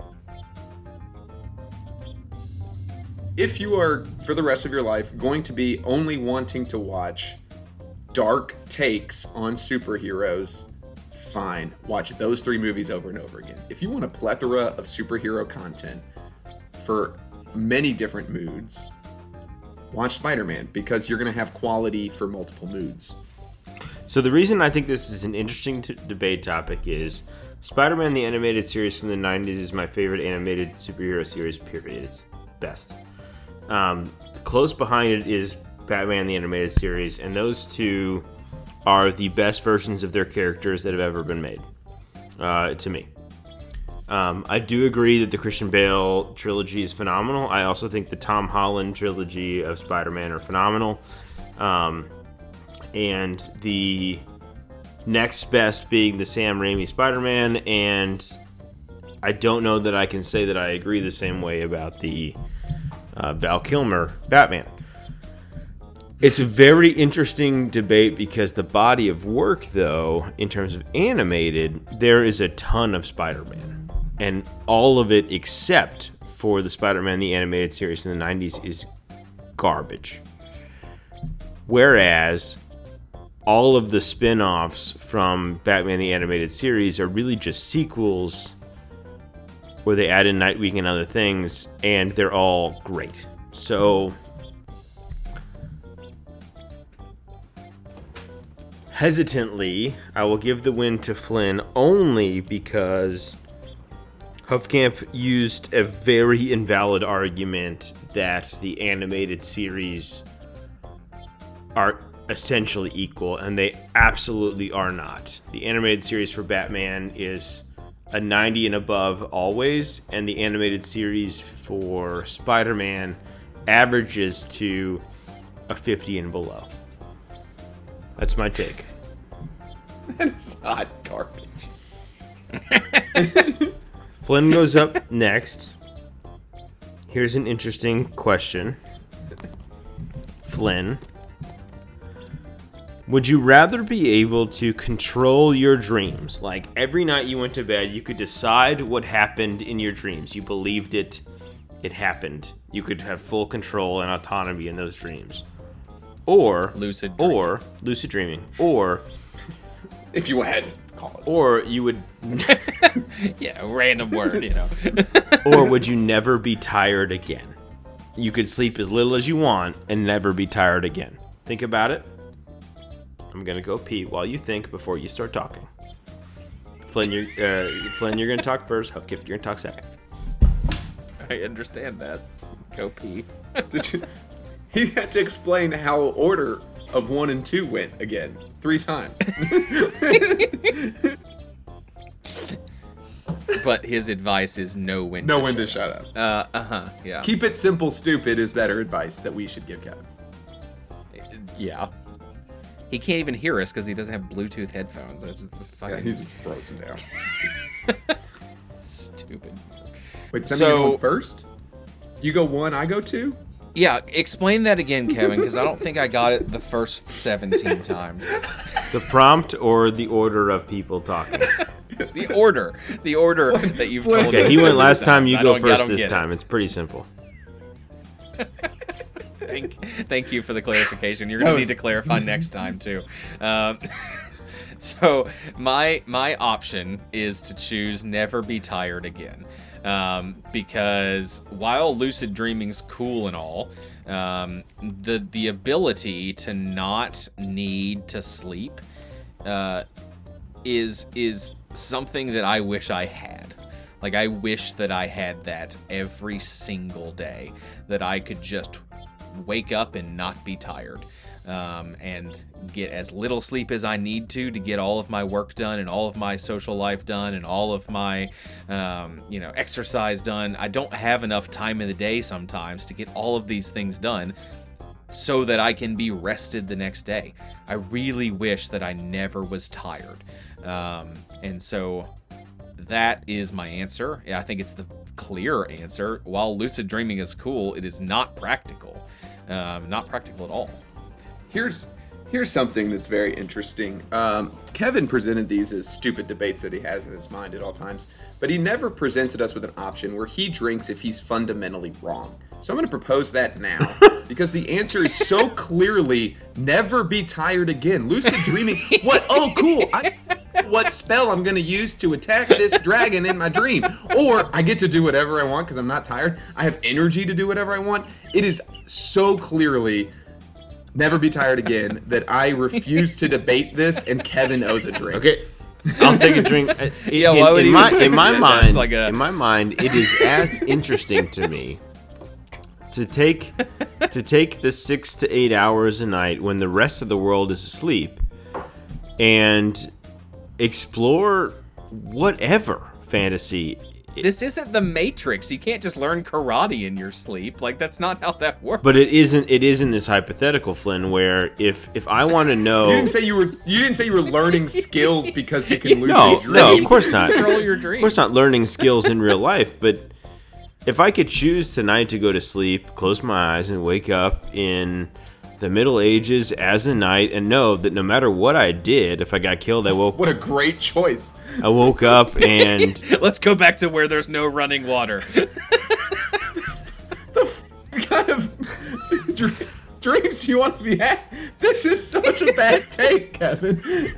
If you are for the rest of your life going to be only wanting to watch dark takes on superheroes fine watch those three movies over and over again if you want a plethora of superhero content for many different moods watch spider-man because you're going to have quality for multiple moods So the reason I think this is an interesting t- debate topic is Spider-Man the animated series from the 90s is my favorite animated superhero series period. It's best. Um, close behind it is Batman the animated series and those two are the best versions of their characters that have ever been made. Uh, to me. Um, I do agree that the Christian Bale trilogy is phenomenal. I also think the Tom Holland trilogy of Spider-Man are phenomenal. Um, and the next best being the Sam Raimi Spider-Man, and I don't know that I can say that I agree the same way about the uh, Val Kilmer Batman. It's a very interesting debate because the body of work, though, in terms of animated, there is a ton of Spider-Man, and all of it except for the Spider-Man the animated series in the '90s is garbage. Whereas all of the spin-offs from Batman the animated series are really just sequels where they add in Nightwing and other things and they're all great. So hesitantly, I will give the win to Flynn only because Huffcamp used a very invalid argument that the animated series are essentially equal, and they absolutely are not. The animated series for Batman is a 90 and above always, and the animated series for Spider Man averages to a 50 and below. That's my take. <laughs> That is hot garbage. <laughs> Flynn goes up next. Here's an interesting question. Flynn, would you rather be able to control your dreams? Like every night you went to bed, you could decide what happened in your dreams. You believed it, it happened. You could have full control and autonomy in those dreams. Or Lucid dreaming. or lucid dreaming. Or If you had call it. or you would <laughs> Yeah, random word, you know. <laughs> or would you never be tired again? You could sleep as little as you want and never be tired again. Think about it. I'm gonna go pee while you think before you start talking. Flynn, you're uh, Flynn, you're gonna talk first. Huffkip, you're gonna talk second. I understand that. Go pee. <laughs> Did you? He had to explain how order of one and two went again three times. <laughs> But his advice is no when. No to when to shut shut up. up. Uh, uh huh. Yeah. Keep it simple, stupid is better advice that we should give Kevin. Yeah. He can't even hear us because he doesn't have Bluetooth headphones. That's just Yeah, he's frozen down. <laughs> stupid. Wait, send So- me going first. You go one, I go two. Yeah, explain that again, Kevin, because I don't think I got it the first 17 times. The prompt or the order of people talking. <laughs> The order, the order that you've told Okay, us. he went last time. times. You I go first this get it. time. It's pretty simple. <laughs> Thank, thank you for the clarification. You're gonna need to clarify next time too. Um, <laughs> so my my option is to choose never be tired again, um, because while lucid dreaming's cool and all, um, the the ability to not need to sleep uh, is is something that I wish I had. Like I wish that I had that every single day, that I could just wake up and not be tired, um, and get as little sleep as I need to to get all of my work done and all of my social life done and all of my, um, you know, exercise done. I don't have enough time in the day sometimes to get all of these things done so that I can be rested the next day. I really wish that I never was tired. Um, and so that is my answer. I think it's the clear answer. While lucid dreaming is cool, it is not practical. Um, not practical at all. Here's here's something that's very interesting. Um, Kevin presented these as stupid debates that he has in his mind at all times, but he never presented us with an option where he drinks if he's fundamentally wrong. So I'm going to propose that now <laughs> because the answer is so clearly never be tired again. Lucid dreaming. What? Oh, cool. I, what spell I'm going to use to attack this dragon in my dream. Or I get to do whatever I want because I'm not tired. I have energy to do whatever I want. It is so clearly never be tired again that I refuse to debate this and Kevin owes a drink. Okay, I'll take a drink. Uh, <laughs> Yeah, in, why would in he- my in my mind, like a- in my mind, it is as interesting to me to take to take the six to eight hours a night when the rest of the world is asleep and explore whatever fantasy. This isn't the Matrix. You can't just learn karate in your sleep. Like that's not how that works. But it isn't. It isn't this hypothetical, Flynn, where if if I want to know, You didn't say you were you didn't say you were learning skills because you can <laughs> lose no, your no, dream. of course not. <laughs> Control your dreams. Of course not learning skills in real life, but if I could choose tonight to go to sleep, close my eyes, and wake up in the Middle Ages as a knight, and know that no matter what I did, if I got killed, I woke <laughs> What a great choice. I woke up and <laughs> Let's go back to where there's no running water. <laughs> The f- kind of dr- dreams you want to be had. This is such a bad take, Kevin. and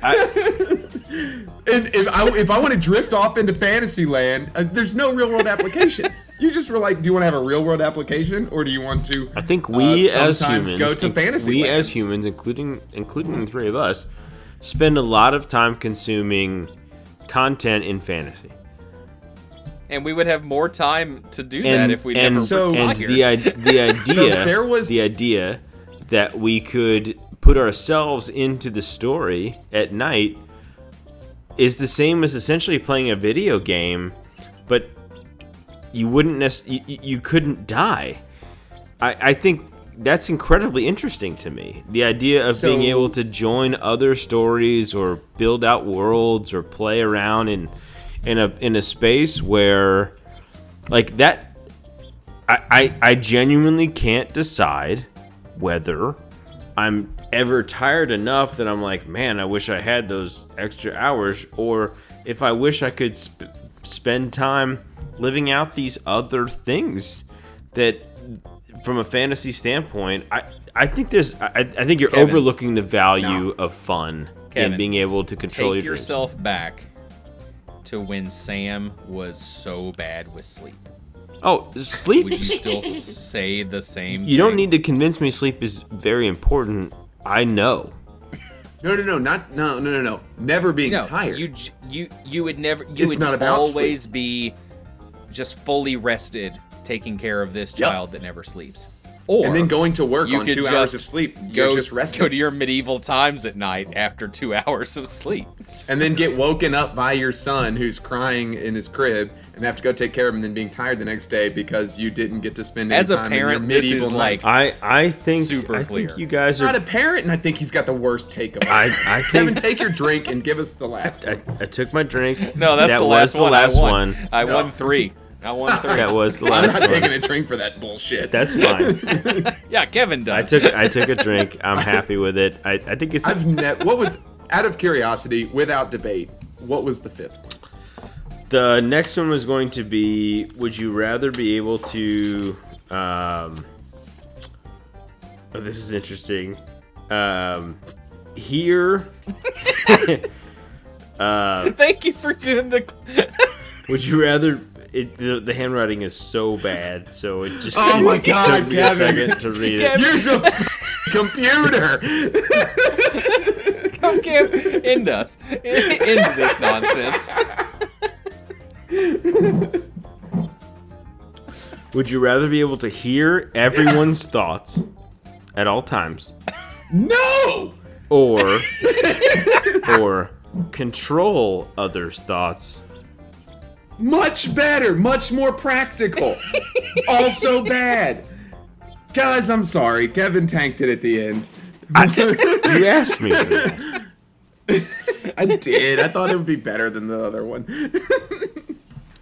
if I if I want to drift off into fantasy land, uh, there's no real world application. You just were like, do you want to have a real world application, or do you want to? I think we uh, as humans, go to in- fantasy. we land? as humans, including including the three of us, spend a lot of time consuming content in fantasy. and we would have more time to do that if we and, never So- and retired. the i- the <laughs> idea So there was- the idea that we could put ourselves into the story at night is the same as essentially playing a video game, but you wouldn't nec- you, you couldn't die. I, I think that's incredibly interesting to me. The idea of being able to join other stories or build out worlds or play around in in a in a space where like that I, I, I genuinely can't decide whether I'm ever tired enough that I'm like, man, I wish I had those extra hours, or if I wish I could sp- spend time living out these other things that, from a fantasy standpoint, I, I think there's, I, I think you're Kevin. overlooking the value of fun Kevin, and being able to control Take your dreams. yourself back to when Sam was so bad with sleep. Oh, sleep. Would you <laughs> still say the same? You don't need to convince me sleep is very important. I know. No, no, no, not no, no, no, no. Never being no, tired. You you you would never. You It's would not about always be just fully rested, taking care of this Yep. child that never sleeps. Or and then going to work you on two hours of sleep. You're go, just resting. go to your medieval times at night after two <laughs> hours of sleep. and then get woken up by your son who's crying in his crib and have to go take care of him and then being tired the next day because you didn't get to spend any As a time parent, in your this medieval is night. like- I I think Super I clear. think you guys are not a parent, and I think he's got the worst take of it. I I <laughs> Kevin, think take your drink and give us the last <laughs> I, one. I took my drink. No, that's that the was last the last I one. I No. won three. I won three. That was the I'm last not one. taking a drink for that bullshit. That's fine. <laughs> yeah, Kevin I does. took I took a drink. I'm happy with it. I, I think it's I've ne- what was out of curiosity, without debate, what was the fifth one? the next one was going to be. Would you rather be able to? Um, oh, this is interesting. Um, hear. <laughs> <laughs> uh, Thank you for doing the. Would you rather? It, the, the handwriting is so bad, so it just Oh my took God, me a second to read it. Use a computer. <laughs> Okay, end us. End this nonsense. Would you rather be able to hear everyone's thoughts at all times, No. or or control others' thoughts? Much better, much more practical. <laughs> also bad. Guys, I'm sorry. Kevin tanked it at the end. <laughs> You asked me. I did. I thought it would be better than the other one.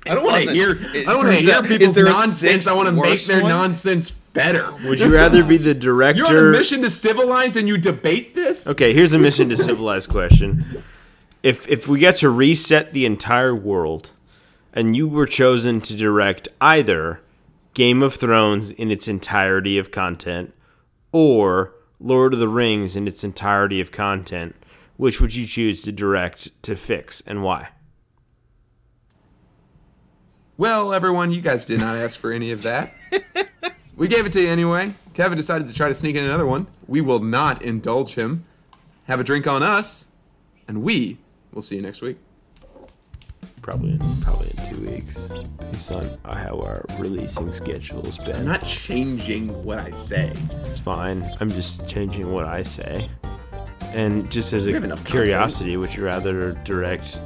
I don't want to hear. I don't want to hear people's nonsense. I want to make their one? nonsense better. Would you rather be the director? You're on a mission to civilize and you debate this? Okay, here's a mission to civilize question. If if we get to reset the entire world and you were chosen to direct either Game of Thrones in its entirety of content or Lord of the Rings in its entirety of content, which would you choose to direct to fix and why? Well, everyone, you guys did not ask for any of that. we gave it to you anyway. Kevin decided to try to sneak in another one. We will not indulge him. Have a drink on us, and we will see you next week. Probably in, probably in two weeks, based on how our releasing schedule has I'm not changing what I say. It's fine. I'm just changing what I say. And just as We a curiosity, content. would you rather direct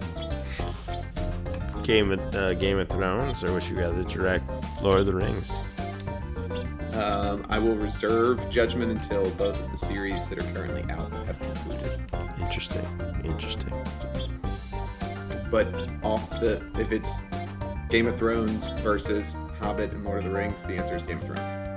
Game of uh, Game of Thrones, or would you rather direct Lord of the Rings? Um, I will reserve judgment until both of the series that are currently out have concluded. Interesting. Interesting. But off the if it's Game of Thrones versus Hobbit and Lord of the Rings, the answer is Game of Thrones.